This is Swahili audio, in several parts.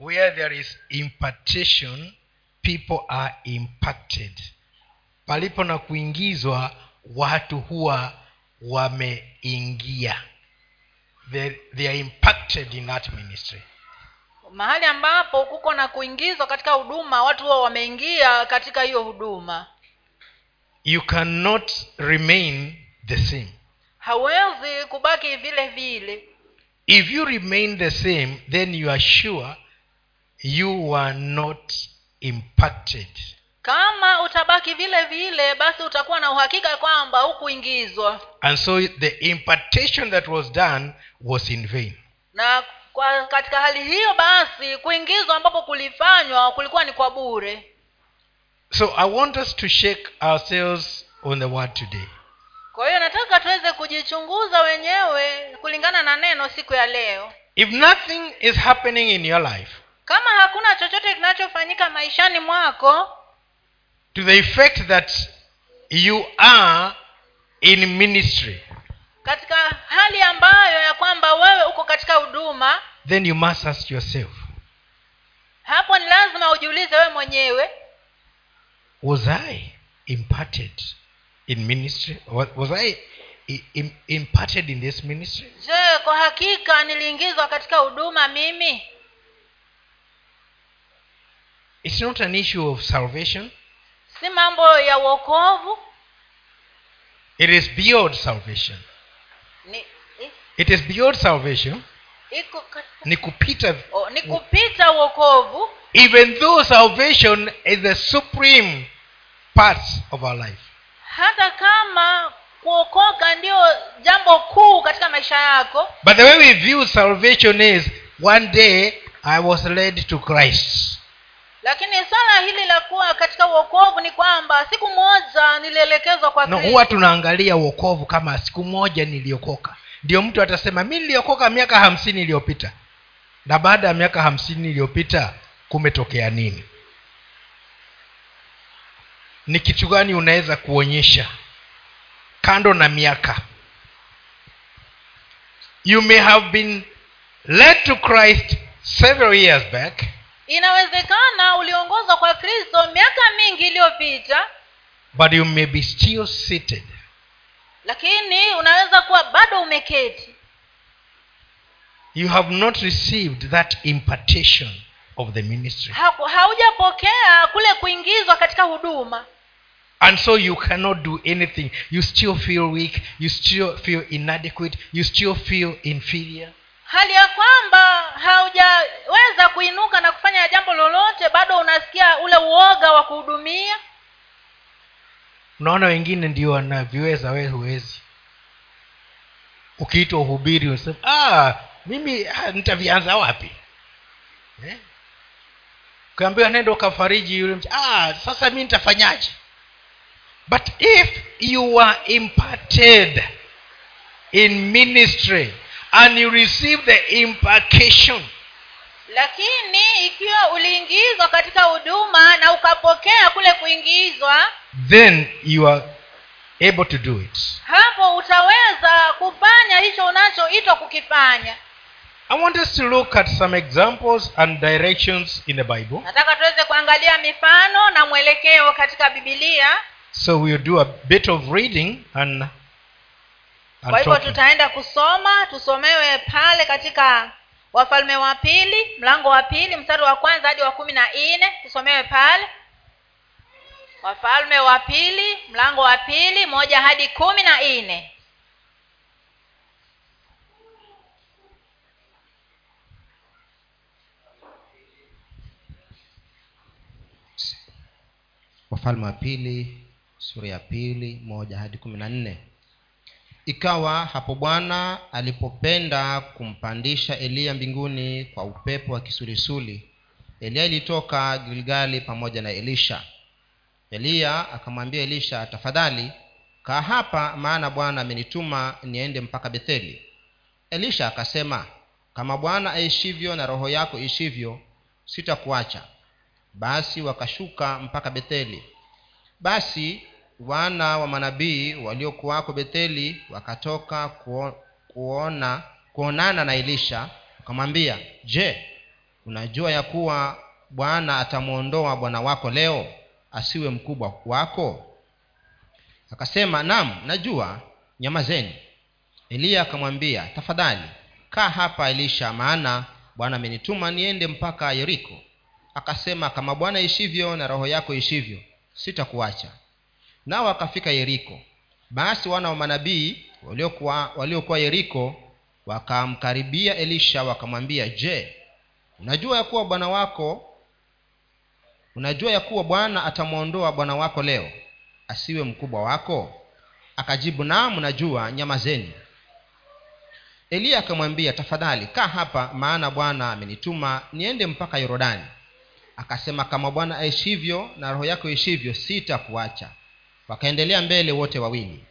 where there is impartation people are impacted. Palipo na kuingizwa watu huwa wameingia. They, they are impacted in that ministry. Mahali ambapo kuko na kuingizwa katika huduma watu huwa wameingia katika hiyo huduma. You cannot remain the same. Hawezi kubaki vile vile. If you remain the same then you are sure you were not impacted. Kama utabaki vile vile basi utakuwa na uhakika kwamba hukuingizwa. And so the impartation that was done was in vain. Na kwa katika hali hiyo basi kuingizwa ambapo kulifanywa kulikuwa ni kwa bure. So i want us to shake ourselves on the word today. Kwa hiyo nataka tuweze kujichunguza wenyewe kulingana na neno siku ya leo. If nothing is happening in your life kama hakuna chochote kinachofanyika maishani mwako to the effect that you are in ministry katika hali ambayo ya kwamba wewe uko katika huduma then you must ask yourself hapo ni lazima ujiulize wewe mwenyewe was i imparted in ministry? Was, i- imparted in this ministry? Je kwa hakika niliingizwa katika huduma mimi it's not an issue of salvation. Si mambo ya uokovu it is beyond salvation. Ni, i- it is beyond salvation. ni kupita oh, ni kupita uokovu even though salvation is the supreme part of our life. Hata kama kuokoka ndio jambo kuu katika maisha yako. But the way we view salvation is one day i was led to christ lakini swala hili la kuwa katika uokovu ni kwamba siku moja nilielekezwa kwa no huwa tunaangalia uokovu kama siku moja niliokoka. Ndio mtu atasema mi niliokoka miaka hamsini iliyopita. Na baada ya miaka hamsini iliyopita kumetokea nini? Ni kitu gani unaweza kuonyesha kando na miaka? You may have been led to christ several years back inawezekana uliongozwa kwa kristo miaka mingi iliyopita but you may be still seated. lakini unaweza kuwa bado umeketi. You have not received that impartation of the ministry. Haujapokea kule kuingizwa katika huduma. And so you cannot do anything. You still feel weak. You still feel inadequate. You still feel inferior hali ya kwamba haujaweza kuinuka na kufanya jambo lolote bado unasikia ule uoga wa kuhudumia? Unaona wengine ndio wanaviweza wee huwezi. Ukiitwa uhubiri unasema ah, mimi ah, nitavianza wapi? Eh? ukaambiwa nenda ukafariji yule ah, sasa mi nitafanyaje? But if you are imparted in ministry and you receive the impartation. Lakini ikiwa uliingizwa katika huduma na ukapokea kule kuingizwa then you are able to do it. hapo utaweza kufanya hicho unachoitwa kukifanya. I want us to look at some examples and directions in the bible. Nataka tuweze kuangalia mifano na mwelekeo katika bibilia so we'll do a bit of reading and, kwa hivyo tutaenda kusoma tusomewe pale katika wafalme wa pili mlango wa pili mstari wa kwanza hadi wa kumi na nne tusomewe pale. Wafalme wa pili mlango wa pili moja hadi kumi na nne. Wafalme wa pili sura ya pili moja hadi kumi na nne ikawa hapo bwana alipopenda kumpandisha eliya mbinguni kwa upepo wa kisulisuli. Eliya ilitoka gilgali pamoja na elisha. Eliya akamwambia elisha tafadhali kaa hapa maana bwana amenituma niende mpaka betheli. Elisha akasema kama bwana aishivyo na roho yako ishivyo sitakuacha. Basi wakashuka mpaka betheli. Basi wana wa manabii waliokuwako betheli wakatoka kuona kuonana na elisha wakamwambia je unajua ya kuwa bwana atamwondoa bwana wako leo asiwe mkubwa wako? Akasema nam najua nyamazeni. Eliya akamwambia tafadhali kaa hapa elisha maana bwana amenituma niende mpaka yeriko. Akasema kama bwana ishivyo na roho yako ishivyo sitakuacha nao akafika yeriko. Basi wana wa manabii waliokuwa waliokuwa yeriko wakamkaribia elisha wakamwambia je unajua ya kuwa bwana wako unajua ya kuwa bwana atamwondoa bwana wako leo asiwe mkubwa wako? Akajibu naam najua nyamazeni eliya akamwambia tafadhali kaa hapa maana bwana amenituma niende mpaka yorodani. Akasema kama bwana aishivyo na roho yako ishivyo sitakuacha wakaendelea mbele wote wawili.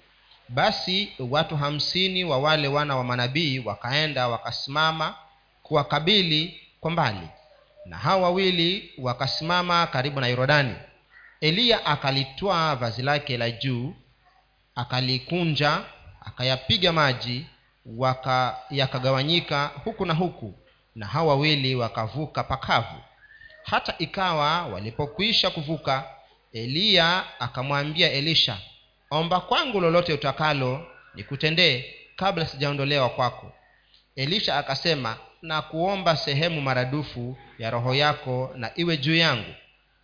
Basi watu hamsini wa wale wana wa manabii wakaenda wakasimama kuwakabili kwa mbali. Na hao wawili wakasimama karibu na yorodani. Eliya akalitwaa vazi lake la juu akalikunja akayapiga maji waka yakagawanyika huku na huku. Na hao wawili wakavuka pakavu. Hata ikawa walipokwisha kuvuka eliya akamwambia elisha omba kwangu lolote utakalo nikutendee kabla sijaondolewa kwako. Elisha akasema na kuomba sehemu maradufu ya roho yako na iwe juu yangu.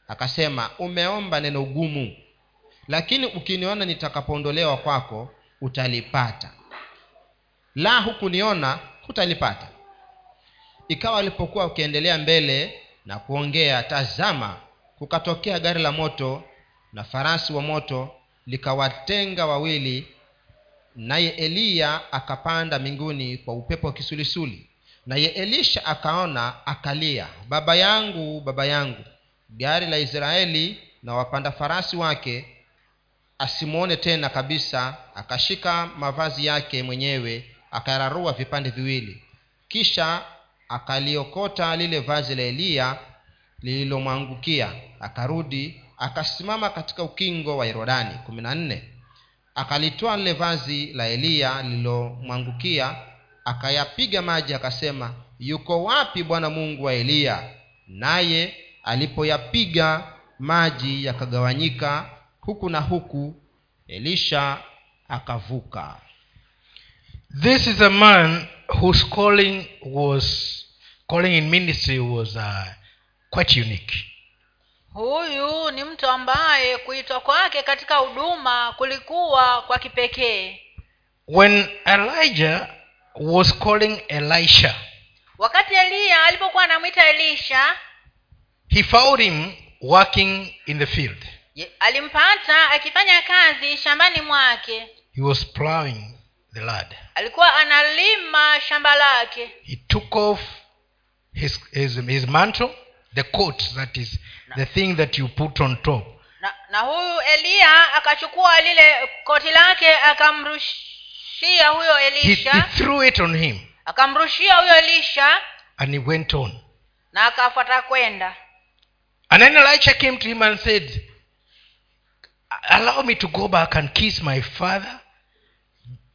Akasema umeomba neno gumu lakini ukiniona nitakapoondolewa kwako utalipata la hukuniona hutalipata ikawa alipokuwa ukiendelea mbele na kuongea tazama kukatokea gari la moto na farasi wa moto likawatenga wawili naye eliya akapanda mbinguni kwa upepo wa kisulisuli. Naye elisha akaona akalia baba yangu baba yangu gari la israeli na wapanda farasi wake asimwone tena kabisa. Akashika mavazi yake mwenyewe akararua vipande viwili. Kisha akaliokota lile vazi la eliya lililomwangukia. Akarudi akasimama katika ukingo wa yorodani. Kumi na nne. Akalitoa lile vazi la eliya lililomwangukia akayapiga maji akasema yuko wapi bwana mungu wa eliya? Naye alipoyapiga maji yakagawanyika huku na huku. Elisha akavuka. This is a man whose calling was calling in ministry was uh, quite unique. Huyu ni mtu ambaye kuitwa kwake katika huduma kulikuwa kwa kipekee. When elijah was calling elisha wakati eliya alipokuwa anamwita elisha he found him working in the field. alimpata akifanya kazi shambani mwake. He was plowing the land alikuwa analima shamba lake. He took off his, his, his mantle the coat that is the thing that you put on top. Na, na huyu eliya akachukua lile koti lake akamrushia huyo he, he threw it on him. Akamrushia huyo elisha. And he went on. Na akafuata kwenda. And then elisha came to him and said allow me to go back and kiss my father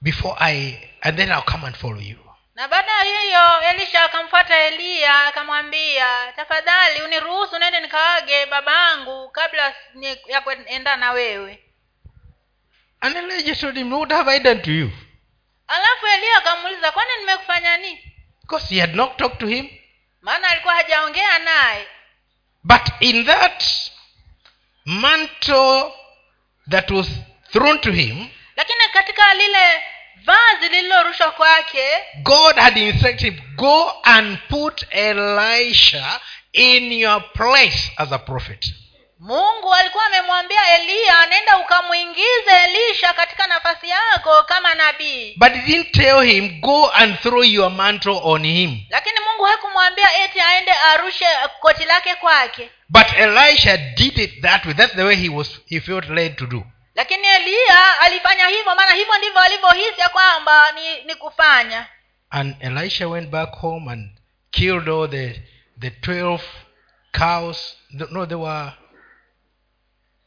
before i and then i'll come and follow you na baada ya hiyo elisha akamfuata eliya akamwambia tafadhali uniruhusu nende nikaage babangu kabla ya kuenda na wewe. And elijah told him what have i done to you. Alafu eliya akamuuliza kwani nimekufanya nini? Because he had not talked to him. Maana alikuwa hajaongea naye. But in that mantle that was thrown to him lakini katika lile vazi lililorushwa kwake god had instructed go and put elisha in your place as a prophet. Mungu alikuwa amemwambia eliya nenda ukamwingize elisha katika nafasi yako kama nabii. But he didn't tell him go and throw your mantle on him. Lakini mungu hakumwambia eti aende arushe koti lake kwake. But elisha did it that way. That's the way he was he felt led to do lakini eliya alifanya hivyo maana hivyo ndivyo alivyohisi ya kwamba ni, ni kufanya. And elisha went back home and killed all the the 12 cows. No there were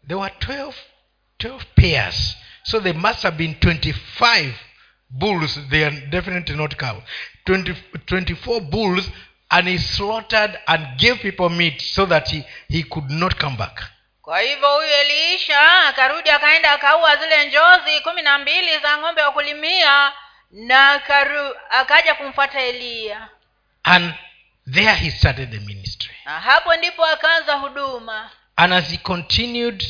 there were 12 12 pairs. So there must have been 25 bulls. They are definitely not cows 20, 24 bulls and he slaughtered and gave people meat so that he, he could not come back kwa hivyo huyu eliisha akarudi akaenda akaua zile njozi kumi na mbili za ng'ombe wa kulimia na karu, akaja kumfuata eliya and there he started the ministry. Na hapo ndipo akaanza huduma. And as he continued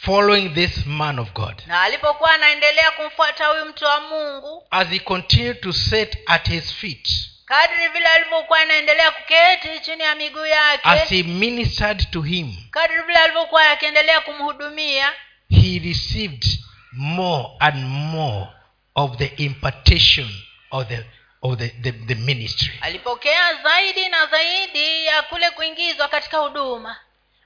following this man of god na alipokuwa anaendelea kumfuata huyu mtu wa mungu as he continued to sit at his feet kadri vile alivyokuwa anaendelea kuketi chini ya miguu as yake he ministered to him kadri vile alivyokuwa akiendelea kumhudumia he received more and more of the impartation of the of the, the, the ministry. alipokea zaidi na zaidi ya kule kuingizwa katika huduma.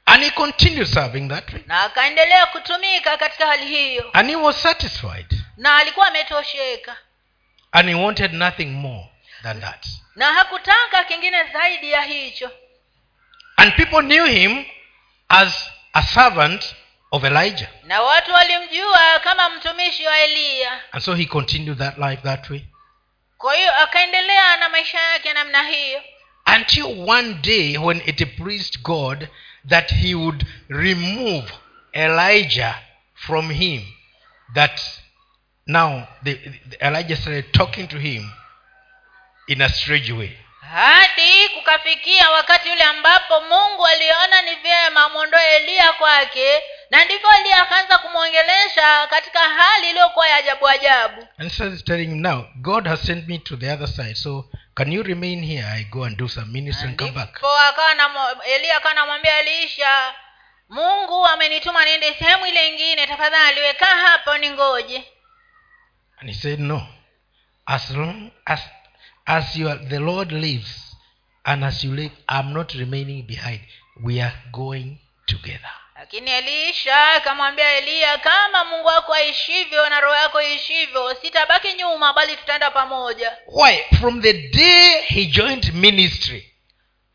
And he continued serving that way. Na akaendelea kutumika katika hali hiyo. And he was satisfied. Na alikuwa ametosheka. And he wanted nothing more than that. Na hakutaka kingine zaidi ya hicho. And people knew him as a servant of elijah. Na watu walimjua kama mtumishi wa eliya and so he continued that life that way. Kwa hiyo akaendelea na maisha yake namna hiyo. Until one day when it pleased god that he would remove elijah from him that now the, the- elijah started talking to him in a strange way. Hadi kukafikia wakati ule ambapo mungu aliona ni vyema amwondoe eliya kwake na ndivyo eliya akaanza kumwongelesha katika hali iliyokuwa ya ajabu ajabu. And telling him now god has sent me to the other side so can you remain here? I go and do some ministry and come back. ndipo eliya akawa namwambia elisha mungu amenituma niende sehemu ile ingine tafadhali wekaa hapo ningoje. And he said no. As long as as you are, the lord lives and as you live i'm not remaining behind. We are going together. Lakini elisha akamwambia eliya kama mungu wako aishivyo na roho yako iishivyo sitabaki nyuma bali tutaenda pamoja. Why? From the day he joined ministry.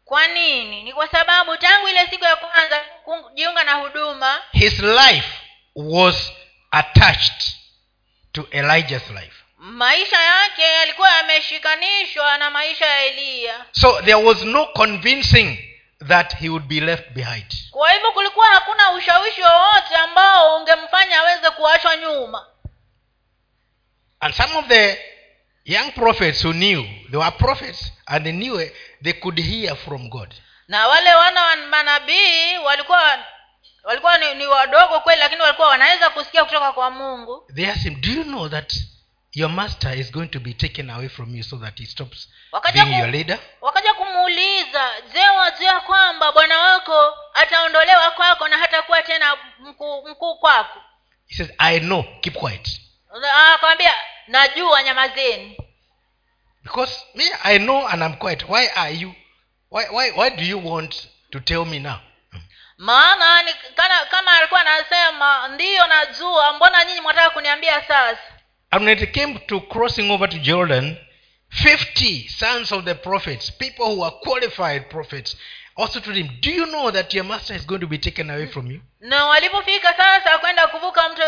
Kwa nini? Ni kwa sababu tangu ile siku ya kwanza kujiunga na huduma his life was attached to elijah's life maisha yake yalikuwa yameshikanishwa na maisha ya eliya. So there was no convincing that he would be left behind. Kwa hivyo kulikuwa hakuna ushawishi wowote ambao ungemfanya aweze kuachwa nyuma. And some of the young prophets who knew they were prophets and they knew it, they could hear from god. Na wale wana wa manabii walikuwa walikuwa ni, ni wadogo kweli lakini walikuwa wanaweza kusikia kutoka kwa mungu. They asked him do you know that your master is going to be taken away from you so that he stops Wakaja being your leader. wakaja kumuuliza je wajua kwamba bwana wako ataondolewa kwako na hatakuwa tena mkuu mkuu kwako? He says i know. Keep quiet. Akamwambia najua nyamazeni because me i know and i'm quiet. Why are you why, why, why do you want to tell me now? Maana kama alikuwa anasema ndiyo najua. Mbona nyinyi mwataka kuniambia sasa and when it came to crossing over to jordan 50 sons of the prophets people who are qualified prophets also told him do you know that your master is going to be taken away from you? Na walipofika sasa kwenda kuvuka mto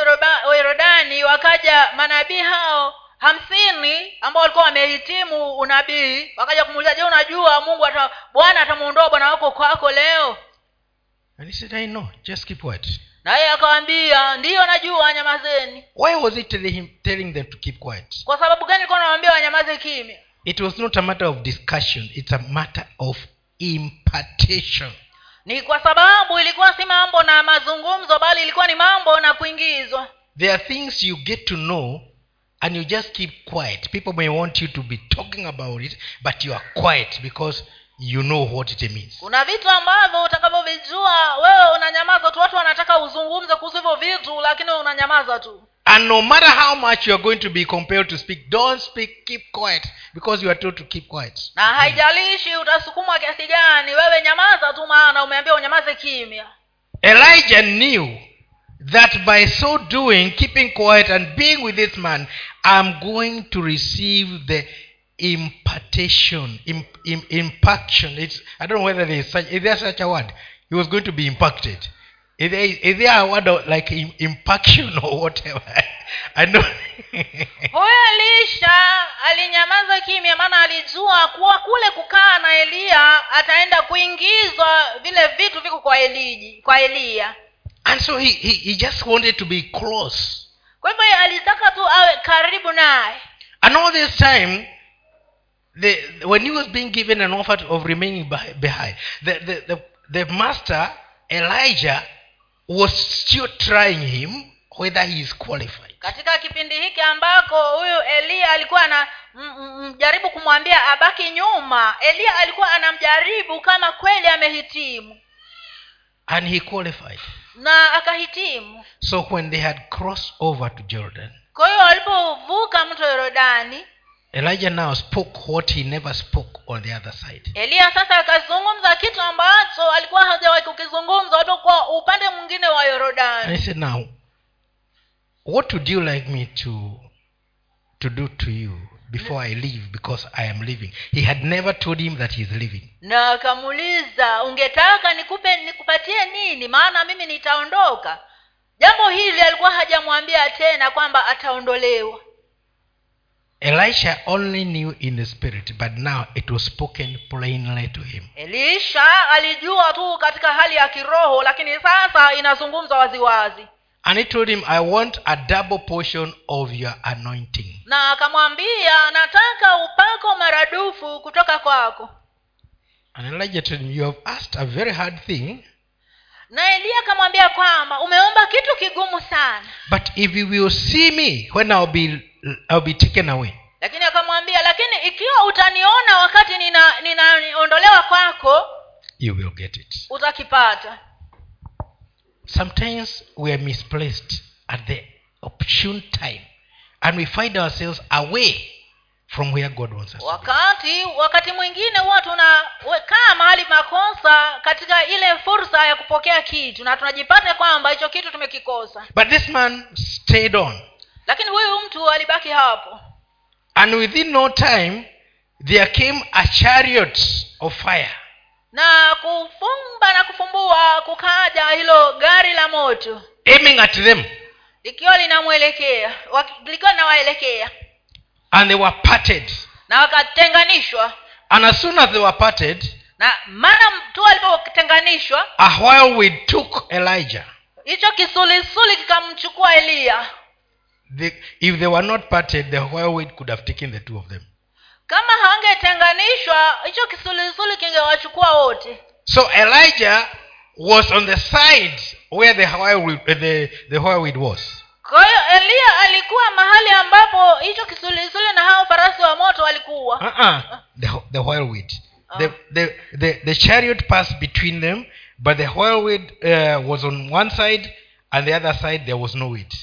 yorodani wakaja manabii hao hamsini ambao walikuwa wamehitimu unabii. Wakaja kumuuliza je unajua mungu bwana atamuondoa bwana wako kwako leo? And he said i know. Just keep quiet naye akawambia ndiyo najua nyamazeni why was he telling him telling them to keep quiet? Kwa sababu gani ilikuwa nawambia wanyamaze kimya? It was not a matter of discussion it's a matter of impartation. Ni kwa sababu ilikuwa si mambo na mazungumzo bali ilikuwa ni mambo na kuingizwa. There are things you get to know and you just keep quiet. People may want you to be talking about it but you are quiet because you know what it means. Kuna vitu ambavyo utakavyovijua wewe unanyamaza tu watu wanataka uzungumze kuhusu hivyo vitu lakini unanyamaza tu. And no matter how much you are going to be compelled to speak don't speak keep quiet because you are told to keep quiet. Na haijalishi utasukumwa kiasi gani wewe nyamaza tu maana umeambia unyamaze kimya. Elijah knew that by so doing keeping quiet and being with this man i'm going to receive the impartation im, im, impaction. It's, i don't know whether there is, such, is there such a word? He was going to be impacted. Is there, is there a word of like im- impaction or whatever? I know. Huyo elisha alinyamaza kimya maana alijua kuwa kule kukaa na eliya ataenda kuingizwa vile vitu viko kwa eliji kwa eliya and so he, he, he just wanted to be close. Kwa hivyo alitaka tu awe karibu naye. And all this time the, when he was being given an offer of remaining behind the, the, the, the master elijah was still trying him whether he is qualified. Katika kipindi hiki ambako huyu eliya alikuwa ana m- m- mjaribu kumwambia abaki nyuma eliya alikuwa anamjaribu kama kweli amehitimu. And he qualified. Na akahitimu. So when they had crossed over to jordan kwa hiyo walipovuka mto yorodani elijah now spoke what he never spoke on the other side. Eliya sasa akazungumza kitu ambacho alikuwa hajawahi kukizungumza kwa upande mwingine wa yorodani. Said now what would you like me to to do to you before i leave? Because i am leaving. He had never told him that he is leaving. Na akamuuliza ungetaka nikupe nikupatie nini? Maana mimi nitaondoka. Jambo hili alikuwa hajamwambia tena kwamba ataondolewa elisha only knew in the spirit but now it was spoken plainly to him. Elisha alijua tu katika hali ya kiroho lakini sasa inazungumzwa waziwazi. And he told him i want a double portion of your anointing. Na akamwambia nataka upako maradufu kutoka kwako. And elijah told him you have asked a very hard thing na eliya akamwambia kwamba umeomba kitu kigumu sana. But if you will see me when i'll be i'll be taken away. Lakini akamwambia lakini ikiwa utaniona wakati nina ninaondolewa kwako you will get it. utakipata. Sometimes we are misplaced at the opportune time and we find ourselves away from where god wants us wakati wakati mwingine huwa tunakaa mahali makosa katika ile fursa ya kupokea kitu na tunajipata kwamba hicho kitu tumekikosa. But this man stayed on. Lakini huyu mtu alibaki hapo. And within no time there came a chariot of fire. Na kufumba na kufumbua kukaja hilo gari la moto. Aiming at them. Likiwa linamwelekea likiwa linawaelekea and they were parted. Na wakatenganishwa. And as soon as they were parted na mara tu alipotenganishwa a whirlwind took elijah. hicho kisulisuli kikamchukua eliya. The, if they were not parted the whirlwind could have taken the two of them. Kama hawangetenganishwa hicho kisulisuli kingewachukua wote. So elijah was on the side where the whirlwind, the, the whirlwind was eliya alikuwa mahali ambapo hicho kisulisuli na hao farasi wa moto walikuwa. Uh-uh. the, the whirlwind the, the, the, the chariot passed between them but the whirlwind uh, was on one side and the other side there was no wind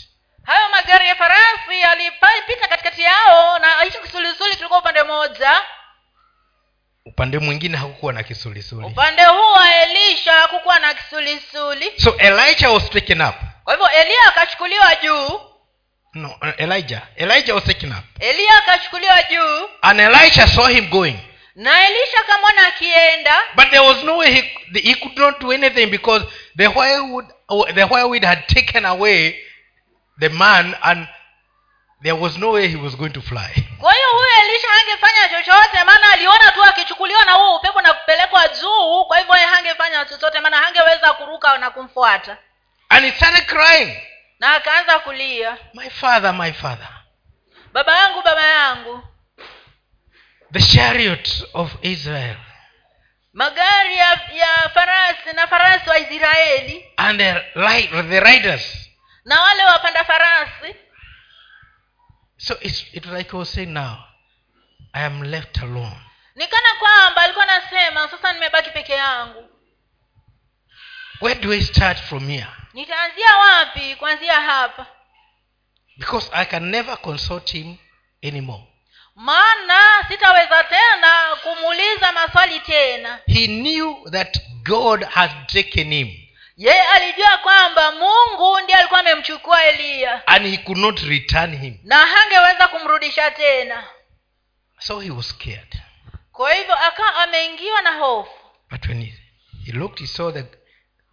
hayo magari ya farasi yalipita katikati yao na hicho kisulisuli kilikuwa upande mmoja. Upande mwingine hakukuwa na kisulisuli upande huu wa elisha hakukuwa na kisulisuli so elijah was taken up. Kwa hivyo eliya akachukuliwa juu no uh, elijah. Elijah was taken up. Eliya akachukuliwa juu. And elisha saw him going. Na elisha akamwona akienda. But there was no way he, he could not do anything because the whirlwind, the whirlwind had taken away the man and there was no way he was going to fly. Kwa hiyo huyo elisha hangefanya chochote maana aliona tu akichukuliwa na huo upepo na kupelekwa juu. Kwa hivyo hangefanya chochote maana hangeweza kuruka na kumfuata. And he started crying na akaanza kulia. My father my father. Baba yangu baba yangu. The chariot of israel. Magari ya, ya farasi na farasi wa israeli. And the, the riders. Na wale wapanda farasi. So it's, it was like was saying now i am left alone. Nikana kwamba alikuwa anasema sasa nimebaki peke yangu. Where do i start from here nitaanzia wapi? Kuanzia hapa. Because i can never consult him anymore. Maana sitaweza tena kumuuliza maswali tena. He knew that god has taken him. Yeye alijua kwamba mungu ndiye alikuwa amemchukua eliya and he could not return him. Na hangeweza kumrudisha tena. So he was scared. Kwa hivyo akawa ameingiwa na hofu. But when he, he looked he saw the,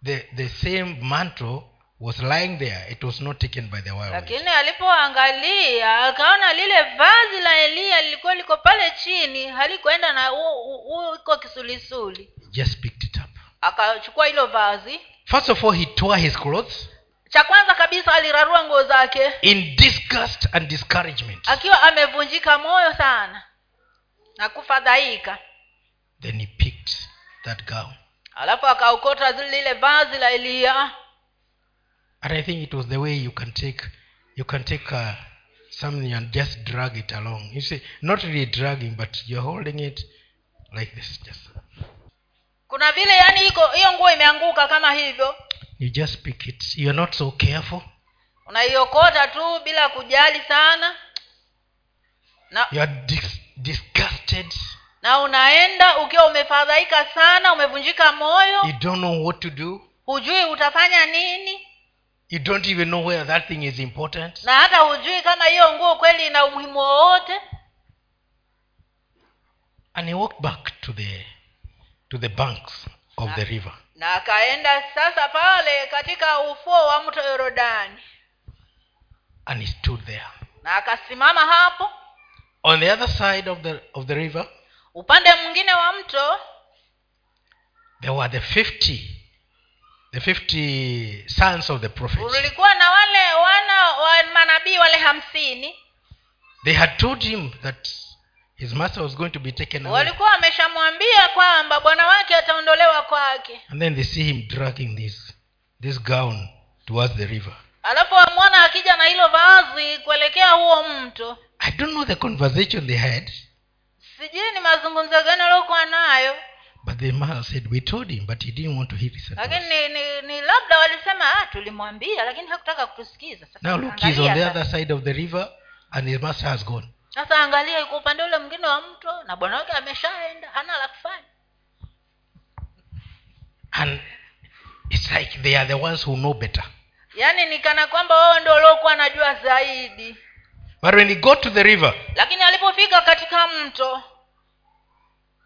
the, the same mantle was lying there. It was not taken by the lakini alipoangalia akaona lile vazi la eliya lilikuwa liko pale chini halikuenda na iko kisulisuli. Just picked it up. Akachukua hilo vazi. First of all he tore his clothes. Cha kwanza kabisa alirarua nguo zake. In disgust and discouragement. Akiwa amevunjika moyo sana na kufadhaika. Then he picked that gown alafu akaokota lile vazi la eliya and i think it was the way you can take you can take uh, something and just drag it along. You see not really dragging but you're holding it like this just. Kuna vile yani iko hiyo nguo imeanguka kama hivyo. You just pick it. You're not so careful. Unaiokota tu bila kujali sana. Na you're dis- disgusted na unaenda ukiwa umefadhaika sana umevunjika moyo you don't know what to do. hujui utafanya nini. You don't even know where that thing is important. Na hata hujui kama hiyo nguo kweli ina umuhimu wowote. And he walked back to the to the banks of the river. na akaenda sasa pale katika ufuo wa mto yorodani. And he stood there. Na akasimama hapo. On the other side of the of the river upande mwingine wa mto there were the 50 the 50 sons of the prophets. ulikuwa na wale wana wa manabii wale hamsini. They had told him that his master was going to be taken away. Walikuwa wameshamwambia kwamba bwana wake ataondolewa kwake. And then they see him dragging this this gown towards the river. Alafu wamwona akija na hilo vazi kuelekea huo mto. I don't know the conversation they had sijui ni mazungumzo gani aliokuwa nayo. But the man said we told him but he didn't want to hear lakini ni, ni, ni labda walisema ah, tulimwambia lakini hakutaka kutusikiza. Now look he's on the other side of the river and his master has gone. Sasa angalia yuko upande ule mwingine wa mto na bwana wake ameshaenda hana la kufanya. And it's like they are the ones who know better. Yaani ni kana kwamba wao ndio waliokuwa anajua zaidi but when he got to the river lakini alipofika katika mto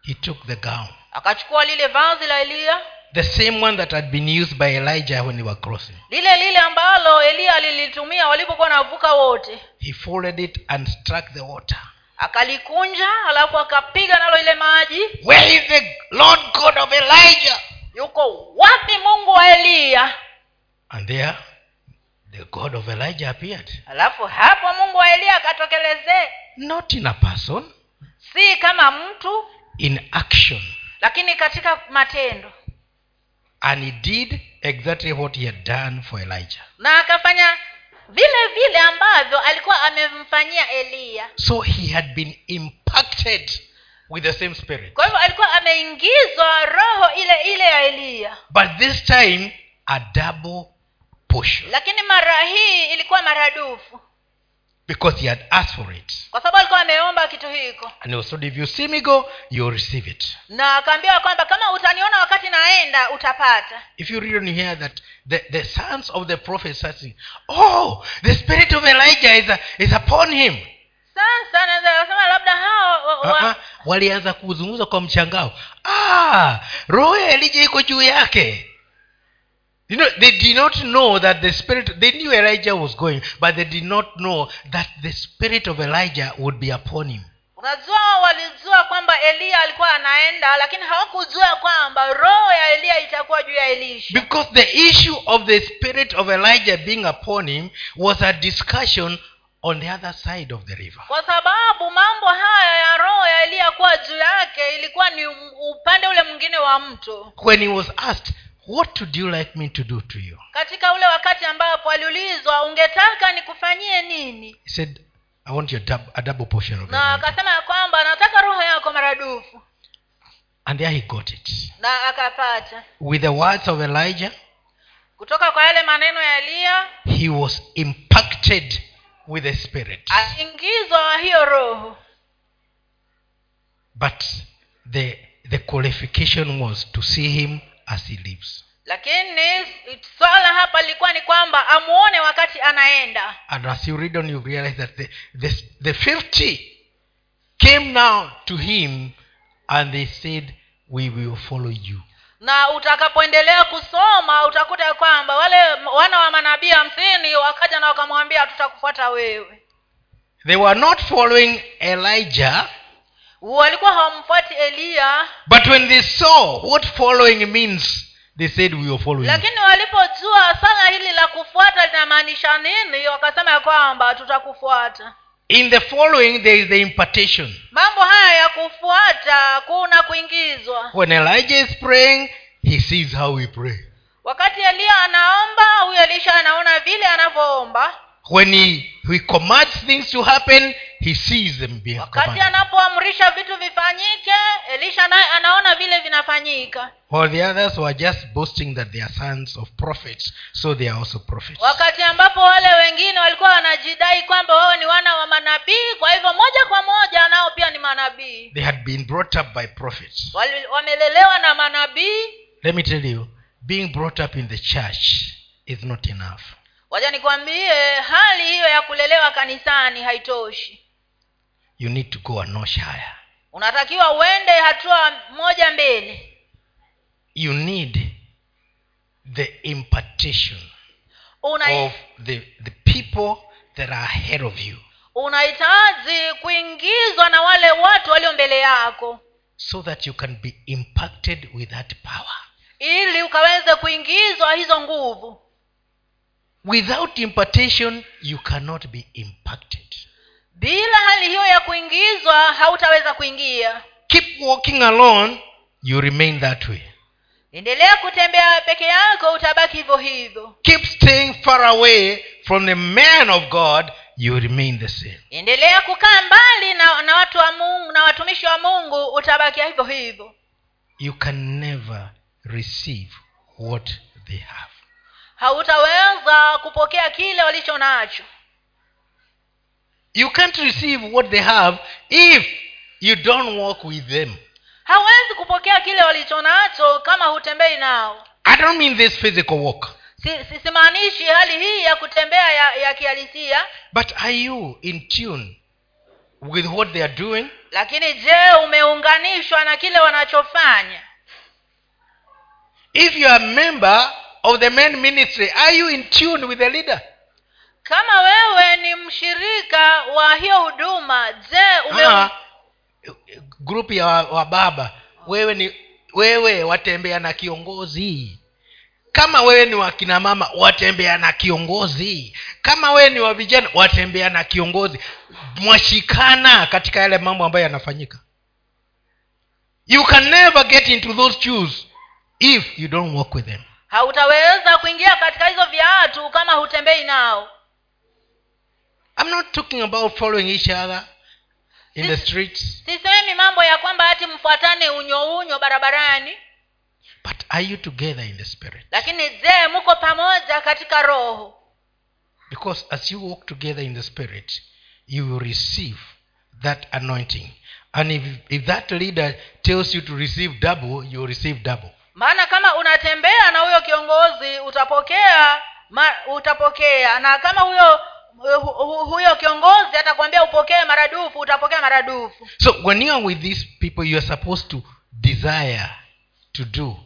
he took the gown. akachukua lile vazi la eliya the same one that had been used by elijah when they were crossing. lile lile ambalo eliya alilitumia walipokuwa navuka wote. He folded it and struck the water. Akalikunja alafu akapiga nalo ile maji. Where is the lord god of elijah? Yuko wapi mungu wa eliya and there the god of elijah appeared. Alafu hapo mungu wa eliya akatokelezee. Not in a person si kama mtu in action. lakini katika matendo. And he did exactly what he had done for elijah. Na akafanya vile vile ambavyo alikuwa amemfanyia eliya so he had been impacted with the same spirit. Kwa hivyo alikuwa ameingizwa roho ile ile ya eliya but this time a double portion lakini mara hii ilikuwa maradufu because he had asked for it. Kwa sababu alikuwa ameomba kitu hiko. And he if you see me go you receive it. Na akaambiwa kwamba kama utaniona wakati naenda utapata. If you read on here that the, the sons of the prophet are oh the spirit of elijah is, is upon him. Sasa nasema labda hao wa, wa, uh-uh. walianza kuzungumza kwa mchangao ah roho ya elija iko juu yake you know, they did not know that the spirit they knew elijah was going but they did not know that the spirit of elijah would be upon him. Unajua walijua kwamba eliya alikuwa anaenda lakini hawakujua kwamba roho ya eliya itakuwa juu ya elisha. Because the issue of the spirit of elijah being upon him was a discussion on the other side of the river. Kwa sababu mambo haya ya roho ya eliya kuwa juu yake ilikuwa ni upande ule mwingine wa mto. When he was asked what would you like me to do to you? Katika ule wakati ambapo aliulizwa ungetaka nikufanyie nini? He said i want your dub- a double portion of na akasema ya kwamba nataka roho yako maradufu. And there he got it. Na akapata. With the words of elijah kutoka kwa yale maneno ya eliya he was impacted with the spirit. aliingizwa hiyo roho. But the the qualification was to see him as he lives lakini swala hapa lilikuwa ni kwamba amuone wakati anaenda. And as you read on you realize that the, the, the 50 came now to him and they said we will follow you. Na utakapoendelea kusoma utakuta kwamba wale wana wa manabii hamsini wakaja na wakamwambia tutakufuata wewe. They were not following elijah. Walikuwa hawamfuati eliya but when they saw what following means they said we are following lakini walipojua sana hili la kufuata linamaanisha nini wakasema ya kwamba tutakufuata. In the following there is the impartation. Mambo haya ya kufuata kuna kuingizwa. When elijah is praying he sees how we pray. Wakati eliya anaomba huyo elisha anaona vile anavyoomba. When he, he commands things to happen he sees them wakati anapoamrisha vitu vifanyike elisha naye anaona vile vinafanyika. While the others were just boasting that they are sons of prophets so they are also prophets. Wakati ambapo wale wengine walikuwa wanajidai kwamba wao ni wana wa manabii kwa hivyo moja kwa moja nao pia ni manabii. They had been brought up by prophets. Wamelelewa na manabii. Let me tell you being brought up in the church is not enough. Wacha nikwambie hali hiyo ya kulelewa kanisani haitoshi you need to go a higher. Unatakiwa uende hatua moja mbele. You need the impartation Una, of the, the people that are ahead of you. Unahitaji kuingizwa na wale watu walio mbele yako. So that you can be impacted with that power. Ili ukaweze kuingizwa hizo nguvu. Without impartation you cannot be impacted bila hali hiyo ya kuingizwa hautaweza kuingia. Keep walking alone you remain that way. Endelea kutembea peke yako utabaki hivyo hivyo. Keep staying far away from the man of god you remain the same. Endelea kukaa mbali na, na watu wa mungu na watumishi wa mungu utabakia hivyo hivyo. You can never receive what they have. Hautaweza kupokea kile walicho nacho you can't receive what they have if you don't walk with them. Hawezi kupokea kile walicho nacho kama hutembei nao. I don't mean this physical walk. Si- si- hali hii ya kutembea ya, ya kihalisia. But are you in tune with what they are doing? Lakini je umeunganishwa na kile wanachofanya? If you are a member of the main ministry are you in tune with the leader kama wewe ni mshirika wa hiyo huduma je ume Ah, grupu ya wa- wababa wewe ni wewe watembea na kiongozi. Kama wewe ni wakina mama watembea na kiongozi. Kama wewe ni wa vijana watembea na kiongozi. Mwashikana katika yale mambo ambayo yanafanyika. You can never get into those shoes if you don't walk with them. Hautaweza kuingia katika hizo viatu kama hutembei nao i'm not talking about following each other in the streets. Sisemi mambo ya kwamba hati mfuatane unyo unyo barabarani. But are you together in the spirit? Lakini je mko pamoja katika roho? Because as you walk together in the spirit you will receive that anointing. And if, if that leader tells you to receive double you will receive double. Maana kama unatembea na huyo kiongozi utapokea ma, utapokea. Na kama huyo hu, hu, huyo kiongozi atakwambia upokee maradufu utapokea maradufu. So when you are with these people you are supposed to desire to do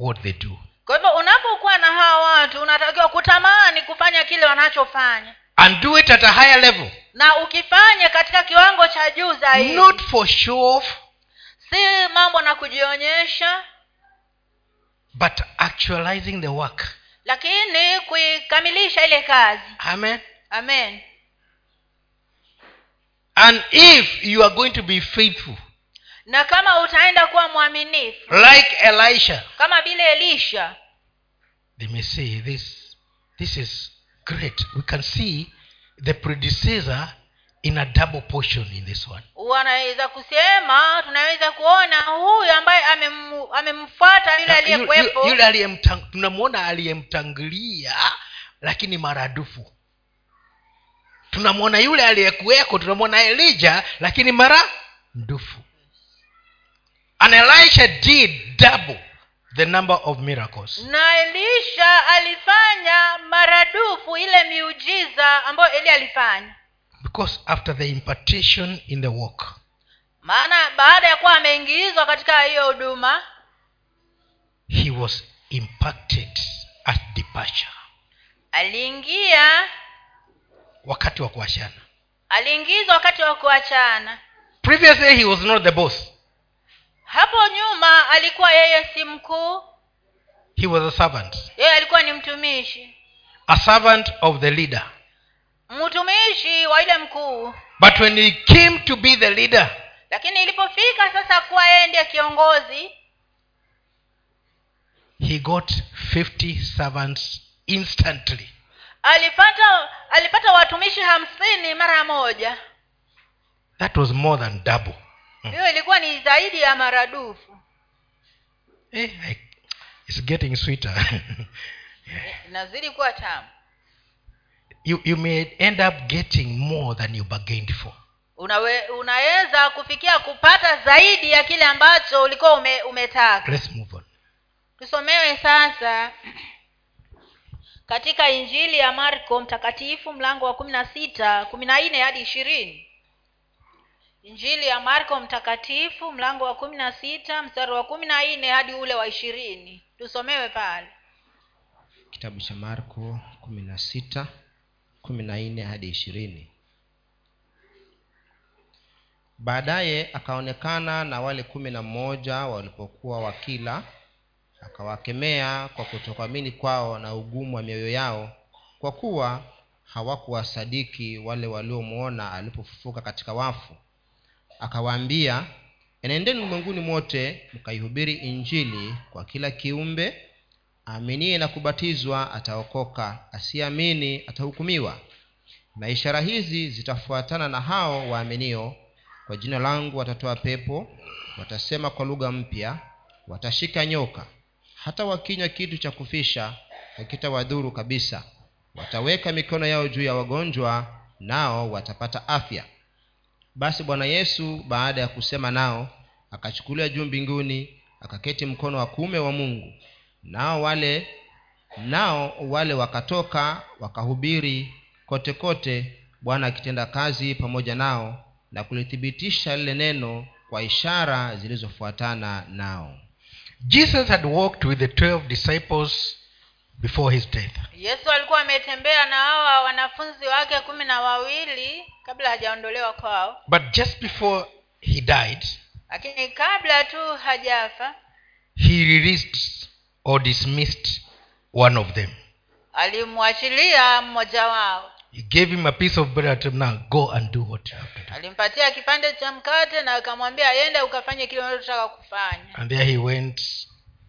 what they do. Kwa hivyo unapokuwa na hawa watu unatakiwa kutamani kufanya kile wanachofanya. And do it at a higher level. Na ukifanya katika kiwango cha juu zaidi. Not for show off si mambo na kujionyesha. but actualizing the work. Lakini kuikamilisha ile kazi. Amen amen. And if you are going to be faithful na kama utaenda kuwa mwaminifu like elisha kama vile elisha they may say this this is great. We can see the predecessor in a double portion in this one. wanaweza kusema tunaweza kuona huyu ambaye amem- amemfuata yule aliyekuwepo. yule tunamwona aliyemtangulia lakini maradufu tunamwona yule aliyekuweko tunamwona elija lakini mara ndufu. And elisha did double the number of miracles. Na elisha alifanya maradufu ile miujiza ambayo eli alifanya. Because after the impartation in the work. Maana baada ya kuwa ameingizwa katika hiyo huduma he was impacted at departure. aliingia wakati wa kuachana. Aliingizwa wakati wa kuachana. Previously he was not the boss. Hapo nyuma alikuwa yeye si mkuu. He was a servant. Yeye alikuwa ni mtumishi. A servant of the leader. Mtumishi wa yule mkuu. But when he came to be the leader lakini ilipofika sasa kuwa yeye ndiye kiongozi he got 50 servants instantly alipata alipata watumishi hamsini mara moja. That was more than double. Mm. hiyo ilikuwa ni zaidi ya maradufu Eh, I- it's getting sweeter. Inazidi kuwa tamu. You, you may end up getting more than you bargained for Unawe, unaweza kufikia kupata zaidi ya kile ambacho ulikuwa ume, umetaka. Let's move on. Tusomewe sasa katika injili ya marko mtakatifu mlango wa kumi na sita kumi na nne hadi ishirini. Injili ya marko mtakatifu mlango wa kumi na sita mstari wa kumi na nne hadi ule wa ishirini. Tusomewe pale. Kitabu cha marko kumi na sita kumi na nne hadi ishirini. Baadaye akaonekana na wale kumi na mmoja walipokuwa wakila akawakemea kwa kutokuamini kwao na ugumu wa mioyo yao kwa kuwa hawakuwasadiki wale waliomwona alipofufuka katika wafu. Akawaambia enendeni ulimwenguni mote mkaihubiri injili kwa kila kiumbe. Aaminie na kubatizwa ataokoka asiamini atahukumiwa. Na ishara hizi zitafuatana na hao waaminio. Kwa jina langu watatoa pepo watasema kwa lugha mpya watashika nyoka hata wakinywa kitu cha kufisha hakitawadhuru kabisa. Wataweka mikono yao juu ya wagonjwa nao watapata afya. Basi bwana yesu baada ya kusema nao akachukulia juu mbinguni akaketi mkono wa kuume wa mungu. Nao wale nao wale wakatoka wakahubiri kote kote bwana akitenda kazi pamoja nao na kulithibitisha lile neno kwa ishara zilizofuatana nao jesus had walked with the 12 disciples before his death. Yesu alikuwa ametembea na hawa wanafunzi wake kumi na wawili kabla hajaondolewa kwao. But just before he died lakini kabla tu hajafa he released or dismissed one of them. alimwachilia mmoja wao. He gave him a piece of bread and now go and do what you have alimpatia kipande cha mkate na akamwambia aende ukafanye kile unachotaka kufanya. And there he went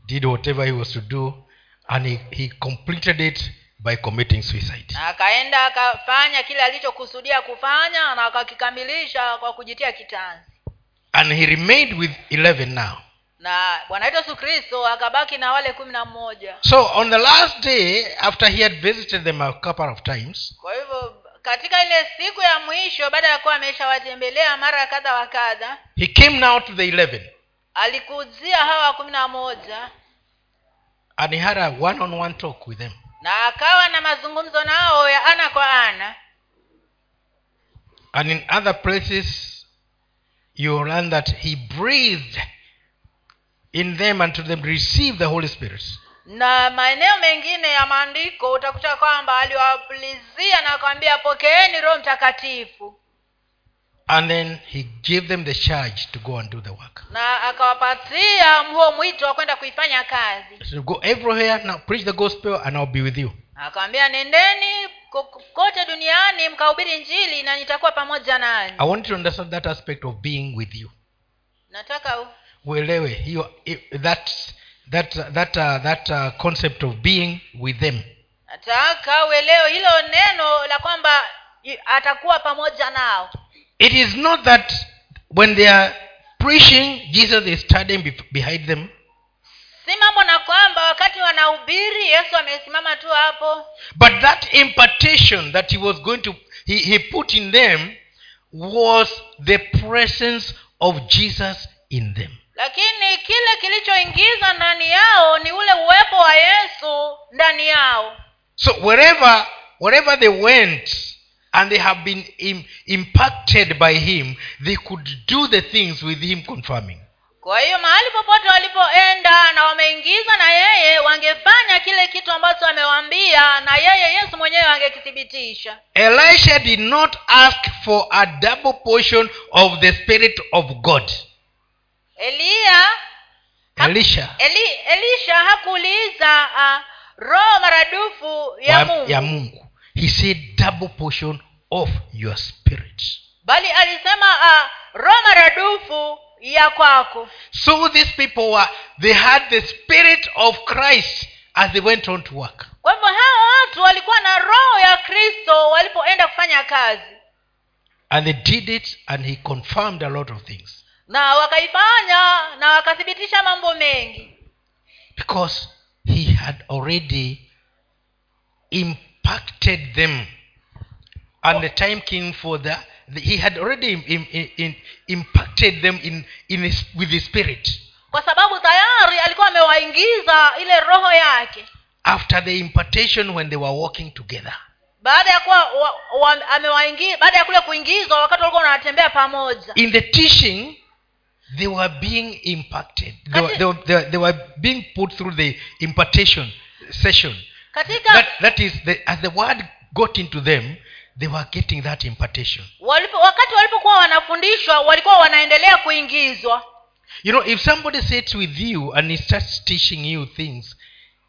did whatever he was to do and he, he completed it by committing suicide. Na akaenda akafanya kile alichokusudia kufanya na akakikamilisha kwa kujitia kitanzi. And he remained with 11 now. Na bwana wetu yesu kristo akabaki na wale kumi na mmoja. So on the last day after he had visited them a couple of times kwa hivyo katika ile siku ya mwisho baada ya kuwa ameshawatembelea mara kadha wa kadha he came now to the eleven. alikuzia hawa kumi na moja. And he had a one-on-one talk with them. Na akawa na mazungumzo nao ya ana kwa ana. And in other places you learn that he breathed in them and to them receive the holy spirit na maeneo mengine ya maandiko utakuta kwamba aliwapulizia na akawambia pokeeni roho mtakatifu. And then he gave them the charge to go and do the work. Na akawapatia huo mwito wa kwenda kuifanya kazi. So go everywhere now preach the gospel and i'll be with you. Akawambia nendeni kote duniani mkahubiri njili na nitakuwa pamoja nanyi. I want you to understand that aspect of being with you. Nataka uelewe hiyo that that that uh, that uh, concept of being with them. Nataka uelewe hilo neno la kwamba atakuwa pamoja nao. It is not that when they are preaching jesus is standing behind them. Si mambo na kwamba wakati wanahubiri yesu amesimama tu hapo. But that impartation that he was going to he, he put in them was the presence of jesus in them lakini kile kilichoingiza ndani yao ni ule uwepo wa yesu ndani yao. So wherever wherever they went and they have been im, impacted by him they could do the things with him confirming. Kwa hiyo mahali popote walipoenda na wameingizwa na yeye wangefanya kile kitu ambacho amewaambia na yeye yesu mwenyewe angekithibitisha Elisha did not ask for a double portion of the Spirit of God. Eliya Elisha Eli, elisha hakuuliza uh, roho maradufu ya mungu ya Mungu. He said double portion of your spirit. bali alisema uh, roho maradufu ya kwako So these people were they had the spirit of Christ as they went on to work. kwa hivyo hawa watu walikuwa na roho ya kristo walipoenda kufanya kazi And they did it and he confirmed a lot of things. Na wakaifanya na wakathibitisha mambo mengi Because he had already impacted them. And the time came for the, the- he had already in, in, im- impacted them in, in his, with his spirit. kwa sababu tayari alikuwa amewaingiza ile roho yake After the impartation when they were walking together. baada ya kuwa wa, wa, baada ya kule kuingizwa wakati walikuwa wanatembea pamoja In the teaching, they were being impacted. They were, they were, they were, they were being put through the impartation session. katika That, that is, the, as the word got into them, they were getting that impartation. walipo, wakati walipokuwa wanafundishwa walikuwa wanaendelea kuingizwa You know, if somebody sits with you and he starts teaching you things,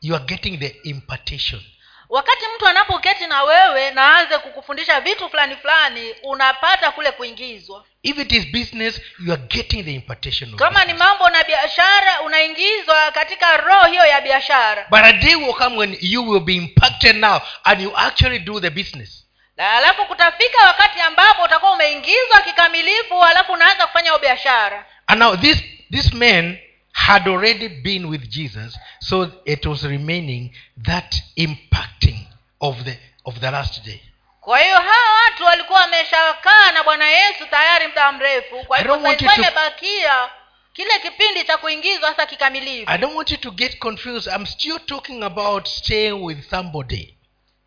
you are getting the impartation. Wakati mtu anapoketi na wewe na aanze kukufundisha vitu fulani fulani unapata kule kuingizwa. If it is business, you are getting the impartation of kama ni mambo na biashara unaingizwa katika roho hiyo ya biashara. But a day will come when you will be impacted now and you actually do the business. alafu kutafika wakati ambapo utakuwa umeingizwa kikamilifu alafu unaanza kufanya biashara And now this this man had already been with Jesus, so it was remaining that impacting of the of the last day. kwa hiyo hawa watu walikuwa wameshakaa na bwana yesu tayari muda mrefu kwa hivyo imebakia kile kipindi cha kuingizwa sasa kikamilifu I don't want you to get confused. I'm still talking about staying with somebody.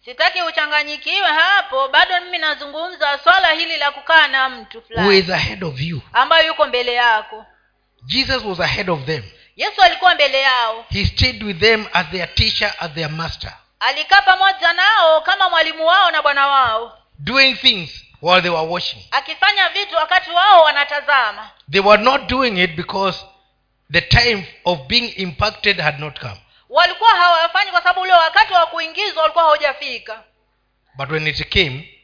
sitaki uchanganyikiwe hapo bado mimi nazungumza swala hili la kukaa na mtu Who fulani is ahead of you? ambayo yuko mbele yako Jesus was ahead of them. yesu alikuwa mbele yao He stayed with them as their teacher, as their master, alikaa pamoja nao kama mwalimu wao na bwana wao doing things while they were watching. akifanya vitu wakati wao wanatazama They were not doing it because the time of being impacted had not come. walikuwa hawafanyi kwa sababu ule wakati wa kuingizwa walikuwa haujafika But when it came,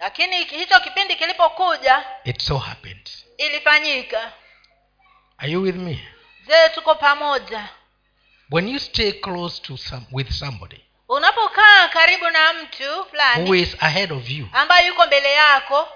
lakini hicho kipindi kilipokuja it so happened. ilifanyika Are you with me? je tuko pamoja When you stay close to some with somebody unapokaa karibu na mtu who is ahead of you, ambaye yuko mbele yako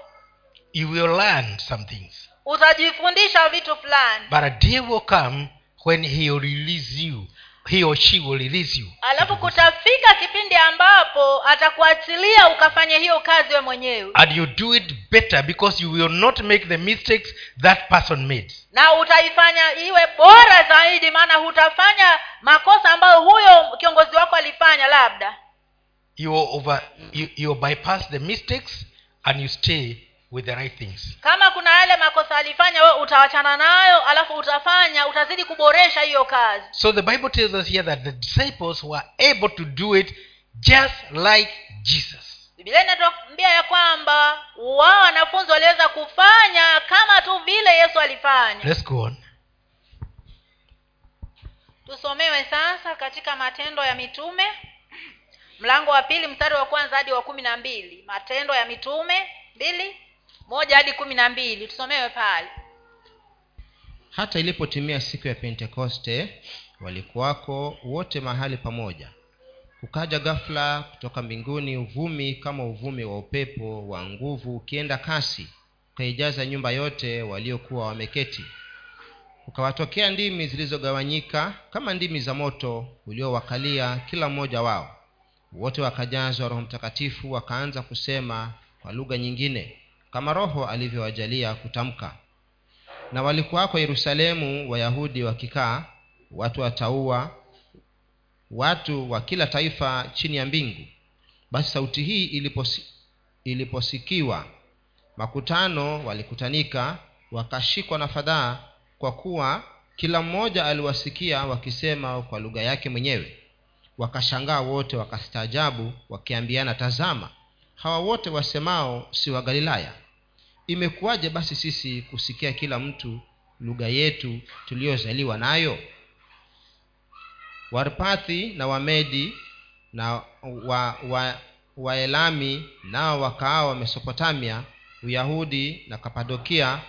you will learn some things. utajifundisha vitu fulani But a day will come when he will release you. He or she will release you. alafu kutafika kipindi ambapo atakuachilia ukafanye hiyo kazi we mwenyewe And you do it better because you will not make the mistakes that person made. na utaifanya iwe bora zaidi maana hutafanya makosa ambayo huyo kiongozi wako alifanya labda You over you, you bypass the mistakes and you stay with the right things. kama kuna yale makosa alifanya we utawachana nayo alafu utafanya utazidi kuboresha hiyo kazi So the Bible tells us here that the disciples were able to do it just like Jesus. bibilia inatuambia ya kwamba wao wanafunzi waliweza kufanya kama tu vile yesu alifanya Let's go on. tusomewe sasa katika matendo ya mitume mlango wa pili mstari wa kwanza hadi wa kumi na mbili matendo ya mitume mbili moja hadi kumi na mbili. Tusomewe pale. Hata ilipotimia siku ya pentekoste walikuwako wote mahali pamoja. Kukaja ghafula kutoka mbinguni uvumi kama uvumi wa upepo wa nguvu ukienda kasi ukaijaza nyumba yote waliokuwa wameketi. Ukawatokea ndimi zilizogawanyika kama ndimi za moto uliowakalia kila mmoja wao. Wote wakajazwa roho mtakatifu wakaanza kusema kwa lugha nyingine kama roho alivyowajalia kutamka. Na walikuwako yerusalemu wayahudi wakikaa watu wataua watu wa kila taifa chini ya mbingu. Basi sauti hii iliposi, iliposikiwa makutano walikutanika wakashikwa na fadhaa kwa kuwa kila mmoja aliwasikia wakisema kwa lugha yake mwenyewe. Wakashangaa wote wakastaajabu wakiambiana tazama hawa wote wasemao si wa galilaya imekuwaje basi sisi kusikia kila mtu lugha yetu tuliyozaliwa nayo? Warpathi na wamedi na wa, wa, waelami nao wakaao wa mesopotamia uyahudi na kapadokia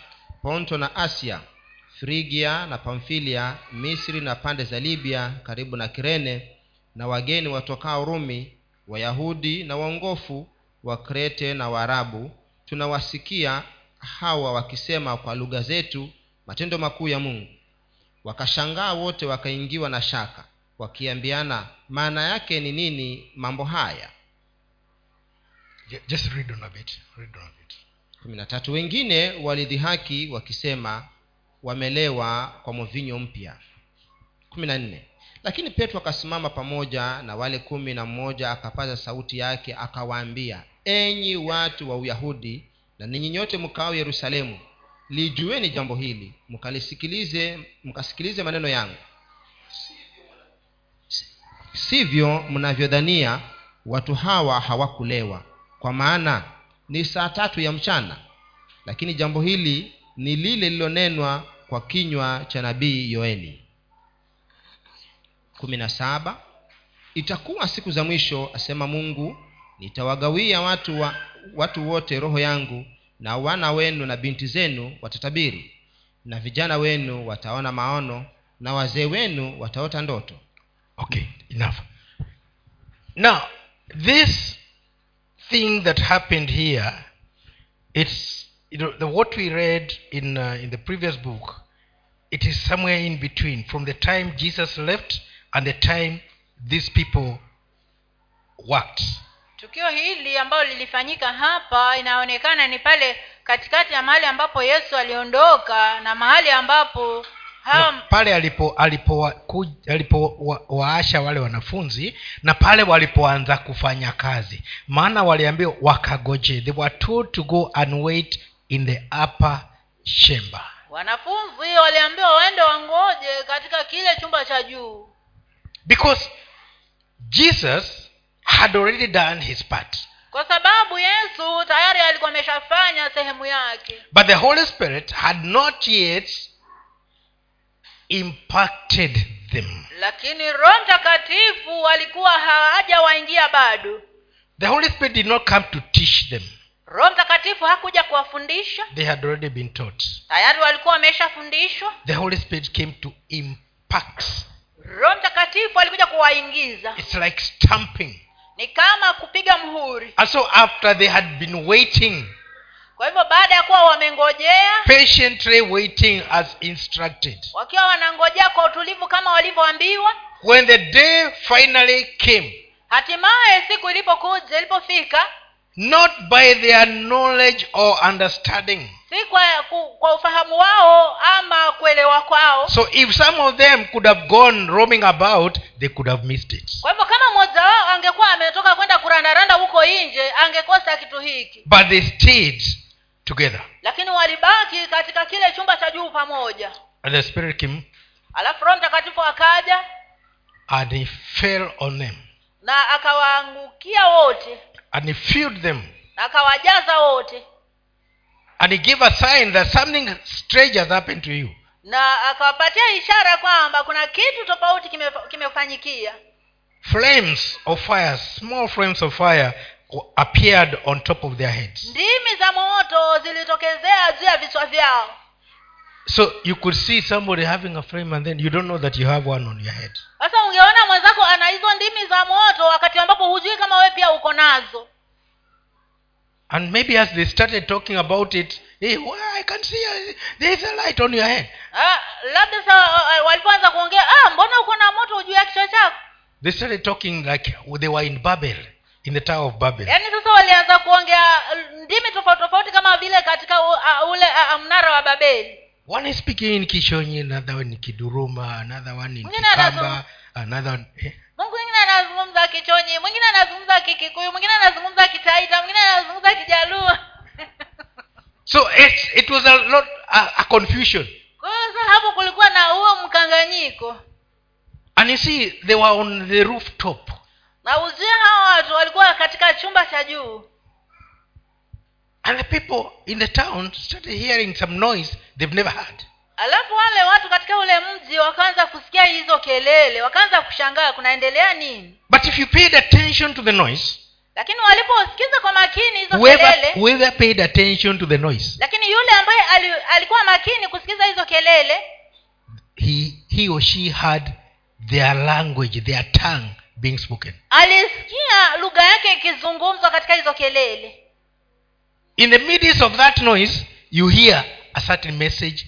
ponto na asia frigia na pamfilia misri na pande za libya karibu na kirene na wageni watokao rumi wayahudi na waongofu wa krete na waarabu tunawasikia hawa wakisema kwa lugha zetu matendo makuu ya mungu. Wakashangaa wote wakaingiwa na shaka wakiambiana maana yake ni nini mambo haya? Ju- just read on a bit read on a bit. Kumi na tatu. Wengine walidhihaki wakisema wamelewa kwa mvinyo mpya. Kumi na nne lakini petro akasimama pamoja na wale kumi na mmoja akapaza sauti yake akawaambia enyi watu wa uyahudi na ninyi nyote mkao yerusalemu lijueni jambo hili mkalisikilize mkasikilize maneno yangu. Sivyo mnavyodhania watu hawa hawakulewa kwa maana ni saa tatu ya mchana. Lakini jambo hili ni lile lililonenwa kwa kinywa cha nabii yoeli kumi itakuwa siku za mwisho asema mungu nitawagawia watu wa, watu wote roho yangu na wana wenu na binti zenu watatabiri na vijana wenu wataona maono na wazee wenu wataota ndoto. Okay enough. Now this thing that happened here it's you know the, what we read in uh, in the previous book it is somewhere in between. From the time jesus left and the time these people worked. Tukio hili ambalo lilifanyika hapa inaonekana ni pale katikati ya mahali ambapo yesu aliondoka na mahali ambapo ham... na pale alipo alipowaasha alipo wa- wale wanafunzi na pale walipoanza kufanya kazi. Maana waliambiwa wakagoje. They were told to go and wait in the upper chamber. Wanafunzi waliambiwa waende wangoje katika kile chumba cha juu because jesus had already done his part. Kwa sababu yesu tayari alikuwa ameshafanya sehemu yake. But the holy spirit had not yet impacted them. Lakini roho mtakatifu alikuwa hajawaingia bado. The holy spirit did not come to teach them. Roho mtakatifu hakuja kuwafundisha. They had already been taught. Tayari walikuwa wameshafundishwa. The holy spirit came to impact roho mtakatifu alikuja kuwaingiza. It's like stamping. Ni kama kupiga mhuri and so after they had been waiting kwa hivyo baada ya kuwa wamengojea patiently waiting as instructed. wakiwa wanangojea kwa utulivu kama walivyoambiwa when the day finally came hatimaye siku ilipokuja ilipofika not by their knowledge or understanding si kwa, kwa ufahamu wao ama kuelewa kwao. So if some of them could have gone roaming about they could have missed it. Kwa hivyo kama mmoja wao angekuwa ametoka kwenda kurandaranda huko nje angekosa kitu hiki. But they stayed together. Lakini walibaki katika kile chumba cha juu pamoja. And the spirit came alafu roho mtakatifu akaja and he fell on them. na akawaangukia wote and he filled them. na akawajaza wote and he gave a sign that something strange has happened to you. Na akawapatia ishara kwamba kuna kitu tofauti kimefanyikia. Flames of fire small flames of fire appeared on top of their heads. Ndimi za moto zilitokezea juu ya vichwa vyao. So you could see somebody having a flame and then you don't know that you have one on your head. Sasa ungeona mwenzako ana hizo ndimi za moto wakati ambapo hujui kama wewe pia uko nazo and maybe as they started talking about it hey, well, i can see uh, there is a light on your head. Ah, labda sa ah, walipoanza kuongea ah, mbona uko na moto juu ya kichwa chako? They started talking like they were in babel in the tower of babel. Yaani sasa walianza kuongea ndimi tofauti tofauti kama vile katika ule mnara wa babeli. One is speaking in kishonyi another one in kiduruma another one in kikamba another one, eh? Mungu mwingine anazungumza kichonyi mwingine anazungumza kikikuyu mwingine anazungumza kitaita mwingine anazungumza kijaluo so it, it was a lot a, a confusion. Hapo kulikuwa na huo mkanganyiko. And you see they were on the rooftop. Na uzie hawa watu walikuwa katika chumba cha juu. And the people in the town started hearing some noise they've never heard alafu wale watu katika ule mji wakaanza kusikia hizo kelele wakaanza kushangaa kunaendelea nini? But if you paid attention to the noise lakini waliposikiza kwa makini hizo whoever, kelele whoever paid attention to the noise lakini yule ambaye ali, alikuwa makini kusikiza hizo kelele he, he or she had their language their tongue being spoken. alisikia lugha yake ikizungumzwa katika hizo kelele. In the midst of that noise you hear a certain message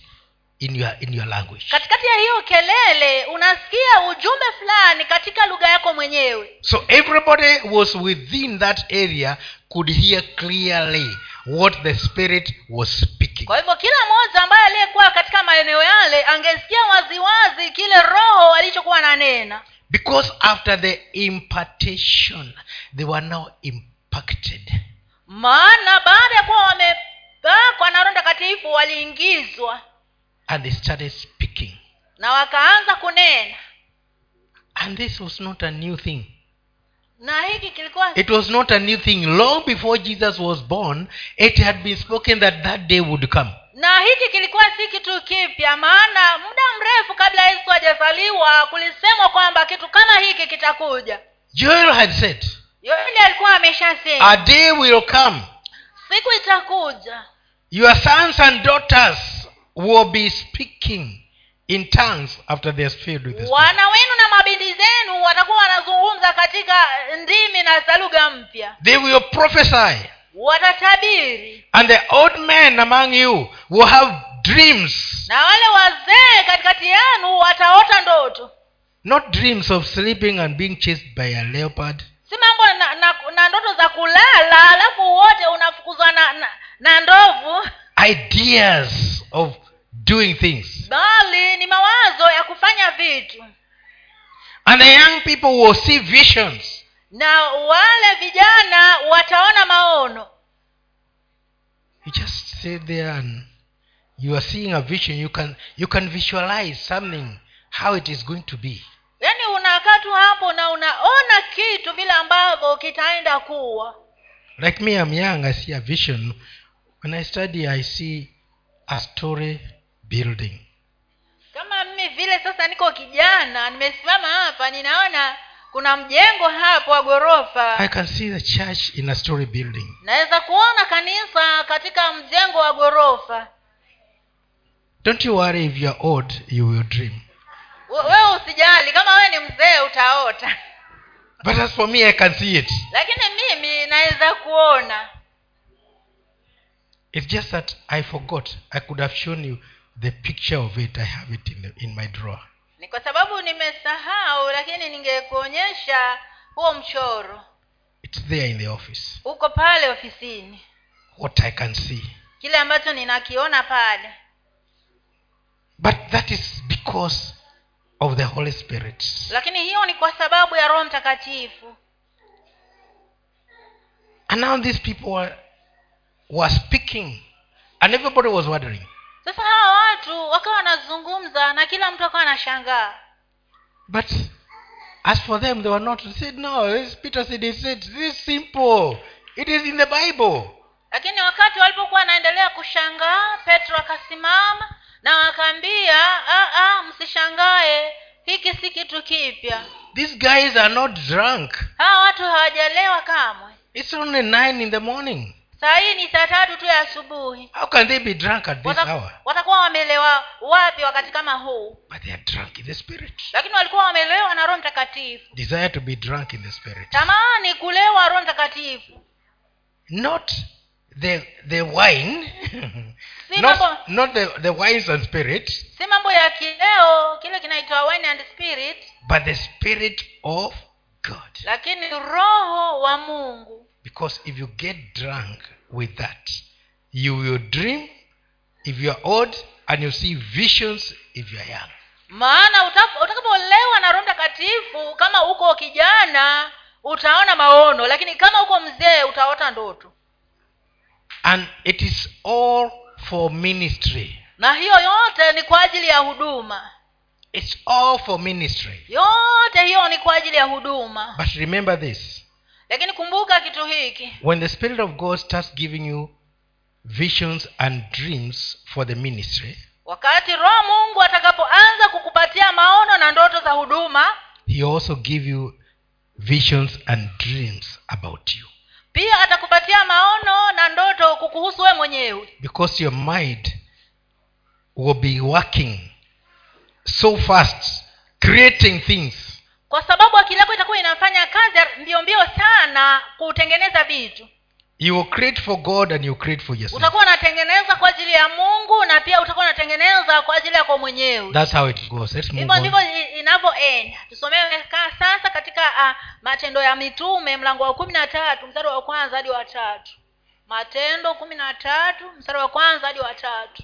in your, in your language. Katikati ya hiyo kelele unasikia ujumbe fulani katika lugha yako mwenyewe. So everybody was within that area could hear clearly what the spirit was speaking. Kwa hivyo kila mmoja ambaye aliyekuwa katika maeneo yale angesikia waziwazi kile roho alichokuwa nanena because after the impartation they were now impacted. Maana baada ya kuwa wamepakwa na roho takatifu waliingizwa and they started speaking. Na wakaanza kunena. And this was not a new thing. Na hiki kilikuwa it was not a new thing. Long before jesus was born it had been spoken that that day would come. Na hiki kilikuwa si kitu kipya maana muda mrefu kabla yesu hajazaliwa kulisemwa kwamba kitu kama hiki kitakuja. Joel had said yoeli alikuwa ameshasema a day will come siku itakuja. your sons and daughters will be speaking in tongues after they are filled with the Spirit. wana wenu na mabindi zenu watakuwa wanazungumza katika ndimi na za lugha mpya. They will prophesy. Watatabiri. And the old men among you will have dreams. Na wale wazee katikati yenu wataota ndoto. Not dreams of sleeping and being chased by a leopard. Si mambo na, na, na ndoto za kulala alafu wote unafukuzwa na, na, na ndovu. Ideas of doing things. Bali ni mawazo ya kufanya vitu. And the young people will see visions. Na wale vijana wataona maono. You just sit there and you are seeing a vision. You can you can visualize something how it is going to be. Yaani unakaa tu hapo na unaona kitu vile ambavyo kitaenda kuwa. Like me i'm young i see a vision. When i study i see a story building. Kama mimi vile sasa niko kijana nimesimama hapa ninaona kuna mjengo hapo wa i can see the church in a story building. Naweza kuona kanisa katika mjengo wa ghorofa. Don't you worry if you're old you will dream. Wewe usijali kama wewe ni mzee utaota. But as for me i can see it. Lakini mimi naweza kuona. It's just that i forgot. I could have shown you the picture of it i have it in, the, in my drawer. Ni kwa sababu nimesahau lakini ningekuonyesha huo mchoro. It's there in the office. Uko pale ofisini. What i can see. Kile ambacho ninakiona pale. But that is because of the holy spirit. Lakini hiyo ni kwa sababu ya roho mtakatifu. And now these people were, were speaking and everybody was wondering sasa hawa watu wakawa wanazungumza na kila mtu akawa anashangaa. But as for them they were not said no this peter said it said this is simple. It is in the bible. Lakini wakati walipokuwa wanaendelea kushangaa petro akasimama na wakaambia "Ah, ah, msishangae hiki si kitu kipya. These guys are not drunk. Hawa watu hawajalewa kamwe. It's only nine in the morning saa hii ni saa tatu tu ya asubuhi. How can they be drunk at this Wata- hour? watakuwa wamelewa wapi wakati kama huu? But they are drunk in the spirit. Lakini walikuwa wamelewa na roho mtakatifu. Desire to be drunk in the spirit. Tamani kulewa roho mtakatifu. Not the the wine. Not, not the, the wines and spirit. Si mambo ya kileo kile kinaitwa wine and spirit. But the spirit of god. Lakini roho wa mungu because if you get drunk with that you will dream if you are old and you see visions if you are young. Maana utakapolewa na roho mtakatifu kama uko kijana utaona maono lakini kama uko mzee utaota ndoto. And it is all for ministry. Na hiyo yote ni kwa ajili ya huduma. It's all for ministry. Yote hiyo ni kwa ajili ya huduma. But remember this lakini kumbuka kitu hiki. When the spirit of god starts giving you visions and dreams for the ministry wakati roho mungu atakapoanza kukupatia maono na ndoto za huduma he also give you visions and dreams about you. pia atakupatia maono na ndoto kukuhusu we mwenyewe. Because your mind will be working so fast creating things kwa sababu akili yako itakuwa inafanya kazi mbio mbio sana kutengeneza vitu. You will create for god and you create for yourself. Utakuwa unatengeneza kwa ajili ya mungu na pia utakuwa unatengeneza kwa ajili yako mwenyewe. That's how it goes. Let's move hivyo ndivyo inavyoenda tusomewe sasa katika uh, matendo ya mitume mlango wa kumi na tatu mstari wa kwanza hadi wa tatu. Matendo kumi na tatu mstari wa kwanza hadi wa tatu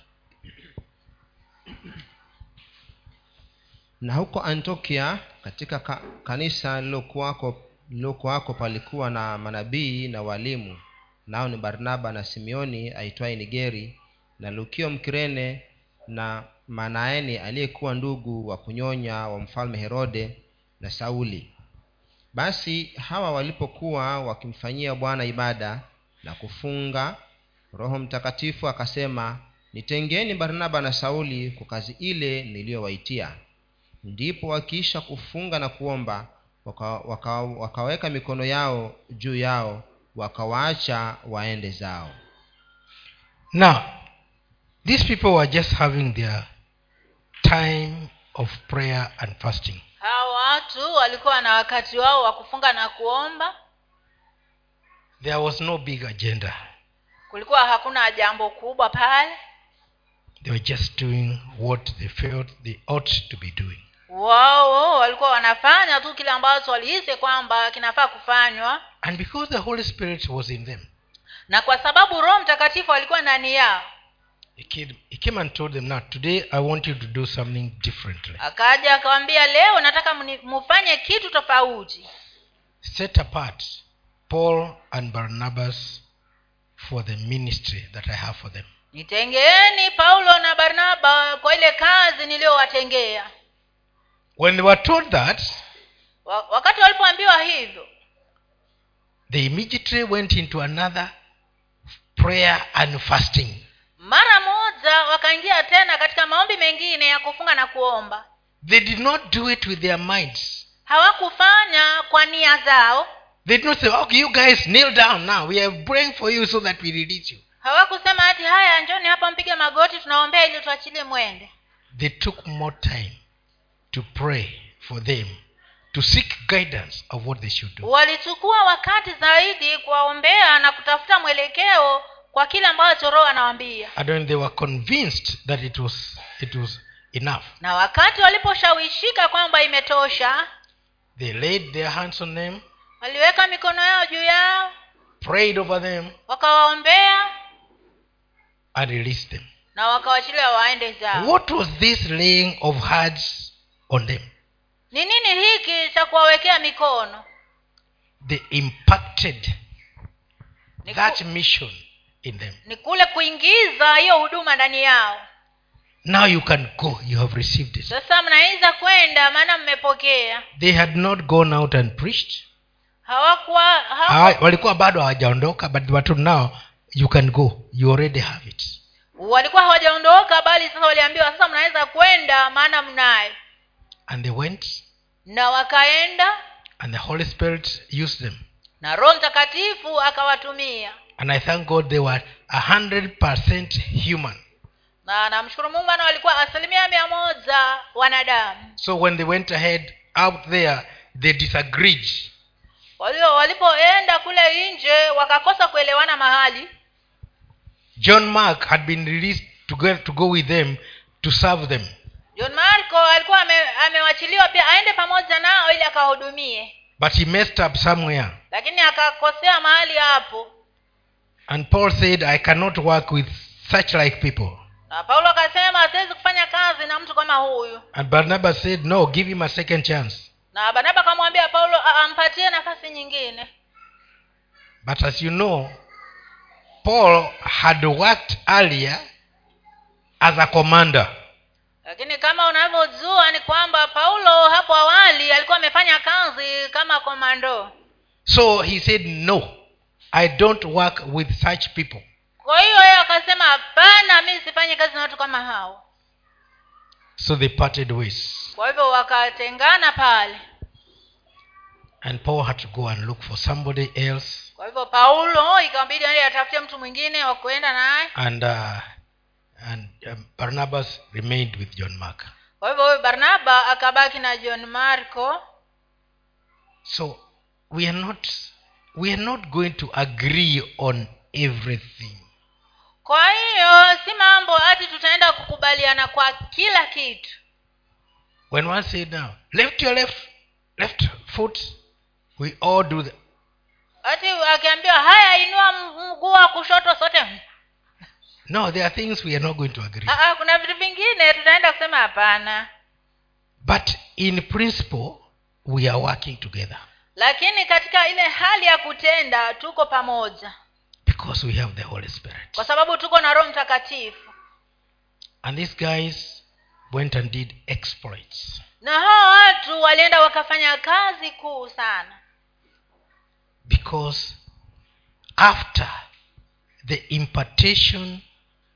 na huko antiokia katika ka, kanisa lilokuwako palikuwa na manabii na walimu. Nao ni barnaba na simeoni aitwaye nigeri na lukio mkirene na manaeni aliyekuwa ndugu wa kunyonya wa mfalme herode na sauli. Basi hawa walipokuwa wakimfanyia bwana ibada na kufunga roho mtakatifu akasema nitengeni barnaba na sauli kwa kazi ile niliyowaitia ndipo wakiisha kufunga na kuomba waka, waka, wakaweka mikono yao juu yao wakawaacha waende zao. Now these people were just having their time of prayer and fasting. Hawa watu walikuwa na wakati wao wa kufunga na kuomba. There was no big agenda. Kulikuwa hakuna jambo kubwa pale. They were just doing what they felt they ought to be doing wao walikuwa wanafanya tu kile ambacho walihisi kwamba kinafaa kufanywa. And because the holy spirit was in them na kwa sababu roho mtakatifu alikuwa ndani yao he came, he came and told them now today i want you to do something differently. akaja akawambia leo nataka mufanye kitu tofauti. Set apart paul and barnabas for the ministry that i have for them. Nitengeeni paulo na barnaba kwa ile kazi niliyowatengea when they were told that wakati walipoambiwa hivyo they immediately went into another prayer and fasting. mara moja wakaingia tena katika maombi mengine ya kufunga na kuomba. They did not do it with their minds. Hawakufanya kwa nia zao. They did not say okay you guys kneel down now. We are praying for you so that we release you. Hawakusema hati haya njoni hapa mpige magoti tunaombea ili tuachilie mwende. They took more time to pray for them to seek guidance of what they should do. Walichukua wakati zaidi kuwaombea na kutafuta mwelekeo kwa kile ambacho roho anawaambia. And when they were convinced that it was it was enough na wakati waliposhawishika kwamba imetosha they laid their hands on them waliweka mikono yao juu yao prayed over them wakawaombea and released them. na wakawachilia waende zao. What was this laying of hands on them ni nini hiki cha kuwawekea mikono? They impacted ni, that mission in them. ni kule kuingiza hiyo huduma ndani yao. Now you can go. You have received it. Sasa mnaweza kwenda maana mmepokea. They had not gone out and preached. Hawakuwa hawa, Hawa- walikuwa bado hawajaondoka but watu now you can go. You already have it. Walikuwa hawajaondoka bali sasa waliambiwa sasa mnaweza kwenda maana mnayo and they went na wakaenda and the holy spirit used them. na roho mtakatifu akawatumia. And i thank god they were a hundred percent human. Na namshukuru mungu ana walikuwa asilimia mia moja wanadamu. So when they went ahead out there they disagreed. Walio walipoenda kule nje wakakosa kuelewana mahali. John mark had been released to go, to go with them to serve them john marco alikuwa ame, amewachiliwa pia aende pamoja nao ili akawahudumie. But he messed up somewhere. Lakini akakosea mahali hapo. And paul said i cannot work with such like people. Na paulo akasema siwezi kufanya kazi na mtu kama huyu. And barnabas said no give him a second chance. Na barnaba akamwambia paulo "A- ampatie nafasi nyingine. But as you know paul had worked earlier as a commander lakini kama unavyojua ni kwamba paulo hapo awali alikuwa amefanya kazi kama komando. So he said no i don't work with such people. Kwa hiyo yeye akasema hapana mi sifanye kazi na watu kama hao. So they parted ways. Kwa hivyo wakatengana pale. And paul had to go and look for somebody else. Kwa hivyo paulo aende atafute mtu mwingine wa kuenda naye. And uh, and um, barnabas remained with john mark. Kwa hivyo huyu barnaba akabaki na john marco so we are not we are not going to agree on everything. Kwa hiyo si mambo hati tutaenda kukubaliana kwa kila kitu. When one said now left your left left foot we all do the, hati akiambiwa haya inua mguu wa kushoto sote no there are things we are not going to agree. Ah, ah, kuna vitu vingine tutaenda kusema hapana. But in principle we are working together. Lakini katika ile hali ya kutenda tuko pamoja. Because we have the holy spirit. Kwa sababu tuko na roho mtakatifu. And these guys went and did exploits. Na hawa watu walienda wakafanya kazi kuu sana. Because after the impartation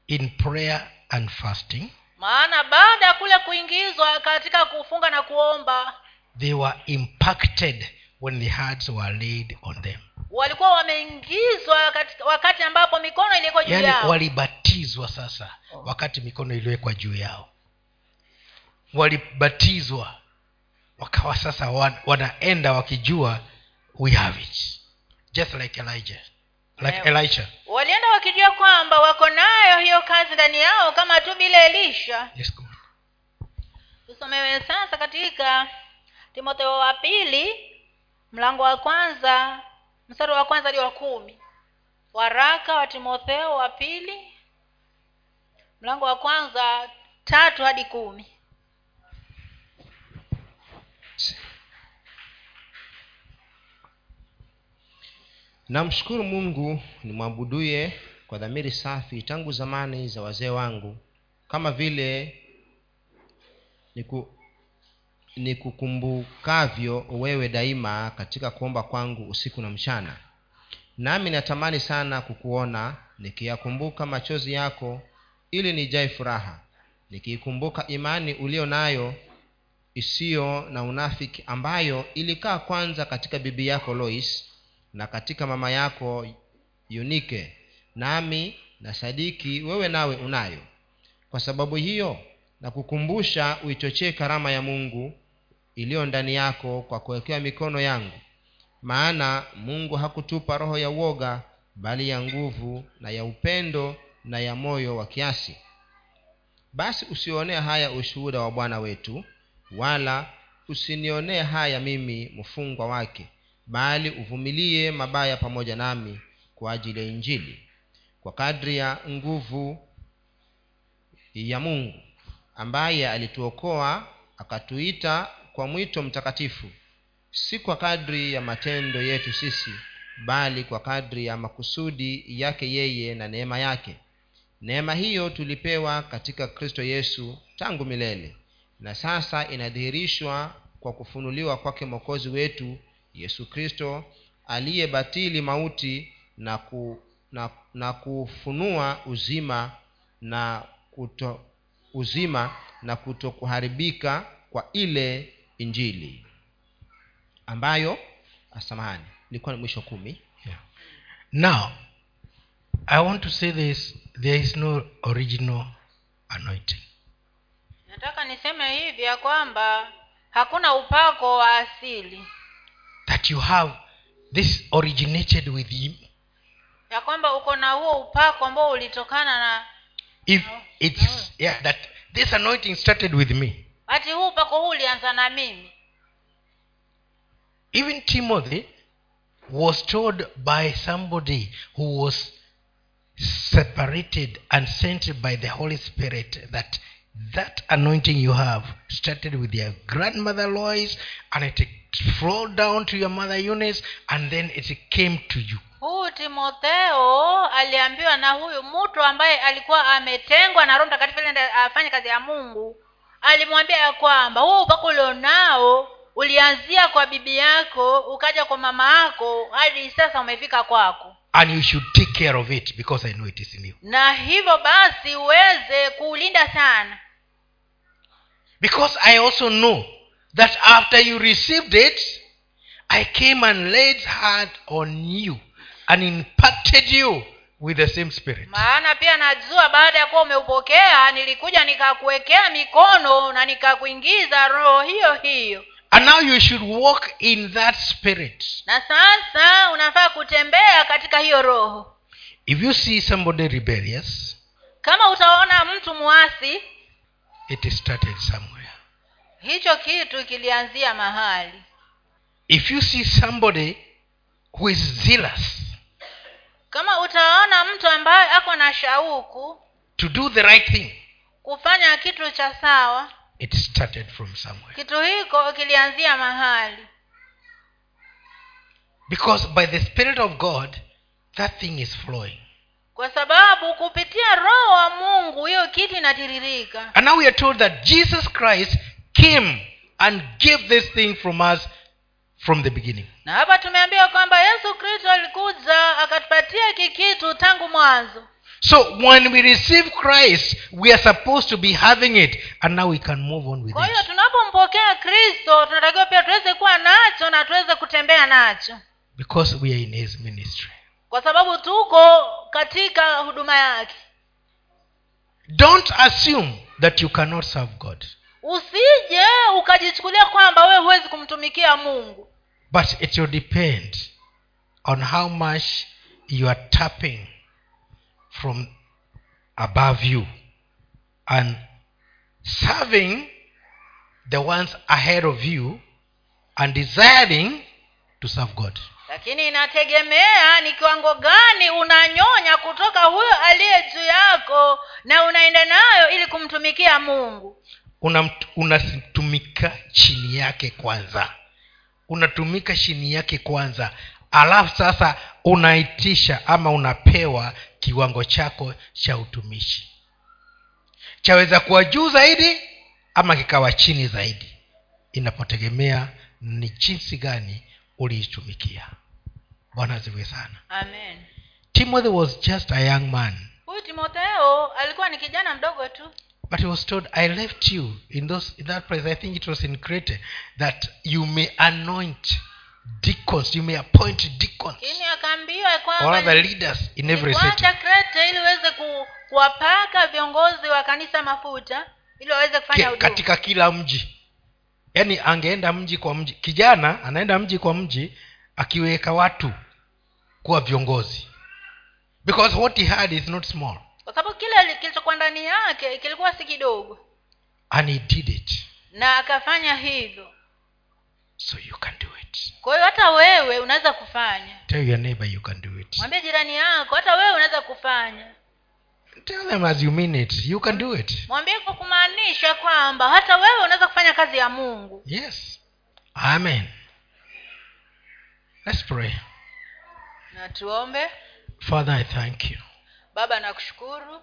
in prayer and fasting. Maana baada ya kule kuingizwa katika kufunga na kuomba they were impacted when the hands were laid on them. walikuwa wameingizwa wakati ambapo mikono ilikuwa juu yani, yao. walibatizwa sasa wakati mikono iliwekwa juu yao. Walibatizwa wakawa sasa wan, wanaenda wakijua we have it. Just like elijah like Yeah. elisha. walienda wakijua kwamba wako nayo hiyo kazi ndani yao kama tu vile elisha. Yes, tusomewe sasa katika timotheo wa pili mlango wa kwanza mstari wa kwanza hadi wa kumi. Waraka wa timotheo wa pili mlango wa kwanza tatu hadi kumi namshukuru mungu nimwabuduye kwa dhamiri safi tangu zamani za wazee wangu. Kama vile niku nikukumbukavyo wewe daima katika kuomba kwangu usiku na mchana. Nami natamani sana kukuona nikiyakumbuka machozi yako ili nijae furaha. Nikiikumbuka imani ulio nayo isiyo na unafiki ambayo ilikaa kwanza katika bibi yako lois na katika mama yako yunike nami na sadiki wewe nawe unayo. Kwa sababu hiyo na kukumbusha uichochee karama ya mungu iliyo ndani yako kwa kuwekewa mikono yangu. Maana mungu hakutupa roho ya uoga bali ya nguvu na ya upendo na ya moyo wa kiasi. Basi usionee haya ushuhuda wa bwana wetu wala usinionee haya mimi mfungwa wake bali uvumilie mabaya pamoja nami kwa ajili ya injili kwa kadri ya nguvu ya mungu ambaye alituokoa akatuita kwa mwito mtakatifu si kwa kadri ya matendo yetu sisi bali kwa kadri ya makusudi yake yeye na neema yake. Neema hiyo tulipewa katika kristo yesu tangu milele na sasa inadhihirishwa kwa kufunuliwa kwake mwokozi wetu yesu kristo aliyebatili mauti na, ku, na, na kufunua uzima na kuto, uzima na kutokuharibika kwa ile injili ambayo samahani ilikuwa ni mwisho kumi Yeah. Now, I want to say this there is no original anointing. nataka niseme hivi ya kwamba hakuna upako wa asili That you have this originated with him. ya kwamba uko na huo upako ambao ulitokana na If it's yeah, that this anointing started with me. ati huu upako huu ulianza na mimi Even Timothy was told by somebody who was separated and sent by the Holy Spirit that that anointing you have started with your grandmother Lois and it flowed down to your mother Eunice and then it came to you. huyu timotheo aliambiwa na huyu mtu ambaye alikuwa ametengwa na roho mtakatifu ili afanye kazi ya mungu alimwambia ya kwamba huu upako ulionao ulianzia kwa bibi yako ukaja kwa mama yako hadi sasa umefika kwako And you should take care of it because I know it is in you. na hivyo basi uweze kuulinda sana Because I also know that after you received it, I came and laid hand on you and imparted you with the same spirit. maana pia najua baada ya kuwa umeupokea nilikuja nikakuwekea mikono na nikakuingiza roho hiyo hiyo And now you should walk in that spirit. na sasa unafaa kutembea katika hiyo roho If you see somebody rebellious, kama utaona mtu mwasi it started somewhere. Hicho kitu kilianzia mahali If you see somebody who is zealous kama utaona mtu ambaye ako na shauku to do the right thing, kufanya kitu cha sawa it started from somewhere. kitu hiko kilianzia mahali Because by the Spirit of God, that thing is flowing. kwa sababu kupitia roho wa mungu hiyo kitu inatiririka And now we are told that Jesus Christ came and gave this thing from us from the beginning. na hapa tumeambiwa kwamba yesu kristo alikuja akatupatia hiki kitu tangu mwanzo. So when we receive Christ, we are supposed to be having it, and now we can move on with kwa hiyo tunapompokea kristo tunatakiwa pia tuweze kuwa nacho na tuweze kutembea nacho. Because we are in His ministry. kwa sababu tuko katika huduma yake. Don't assume that you cannot serve God, usije ukajichukulia kwamba wewe huwezi kumtumikia mungu but it will depend on how much you are tapping from above you and serving the ones ahead of you and desiring to serve God. lakini inategemea ni kiwango gani unanyonya kutoka huyo aliye juu yako na unaenda nayo ili kumtumikia mungu Unatumika chini yake kwanza. Unatumika chini yake kwanza. Alafu sasa unaitisha ama unapewa kiwango chako cha utumishi. Chaweza kuwa juu zaidi ama kikawa chini zaidi. Inapotegemea ni jinsi gani uliitumikia. Bwana ziwe sana. Amen. Timothy was just a young man. Huyu timotheo alikuwa ni kijana mdogo tu But he was told, I left you in those in that place. I think it was in Crete that you may anoint deacons, you may appoint deacons, or other leaders in every city. crete ili uweze ku, kuwapaka viongozi wa kanisa mafuta ili waweze kufanya katika kila mji. Yaani angeenda mji kwa mji. Kijana anaenda mji kwa mji akiweka watu kuwa viongozi. Because what he had is not small kwa sababu kile kilichokuwa ndani yake kilikuwa si kidogo. And he did it. Na akafanya hivyo. So you can do it. Kwa hiyo hata wewe unaweza kufanya. Tell your neighbor you can do it. Mwambie jirani yako hata wewe unaweza kufanya. Tell them as you mean it. You can do it. Mwambie kwa kumaanisha kwamba hata wewe unaweza kufanya kazi ya mungu. Yes. Amen. Let's pray. Na tuombe. Father i thank you baba nakushukuru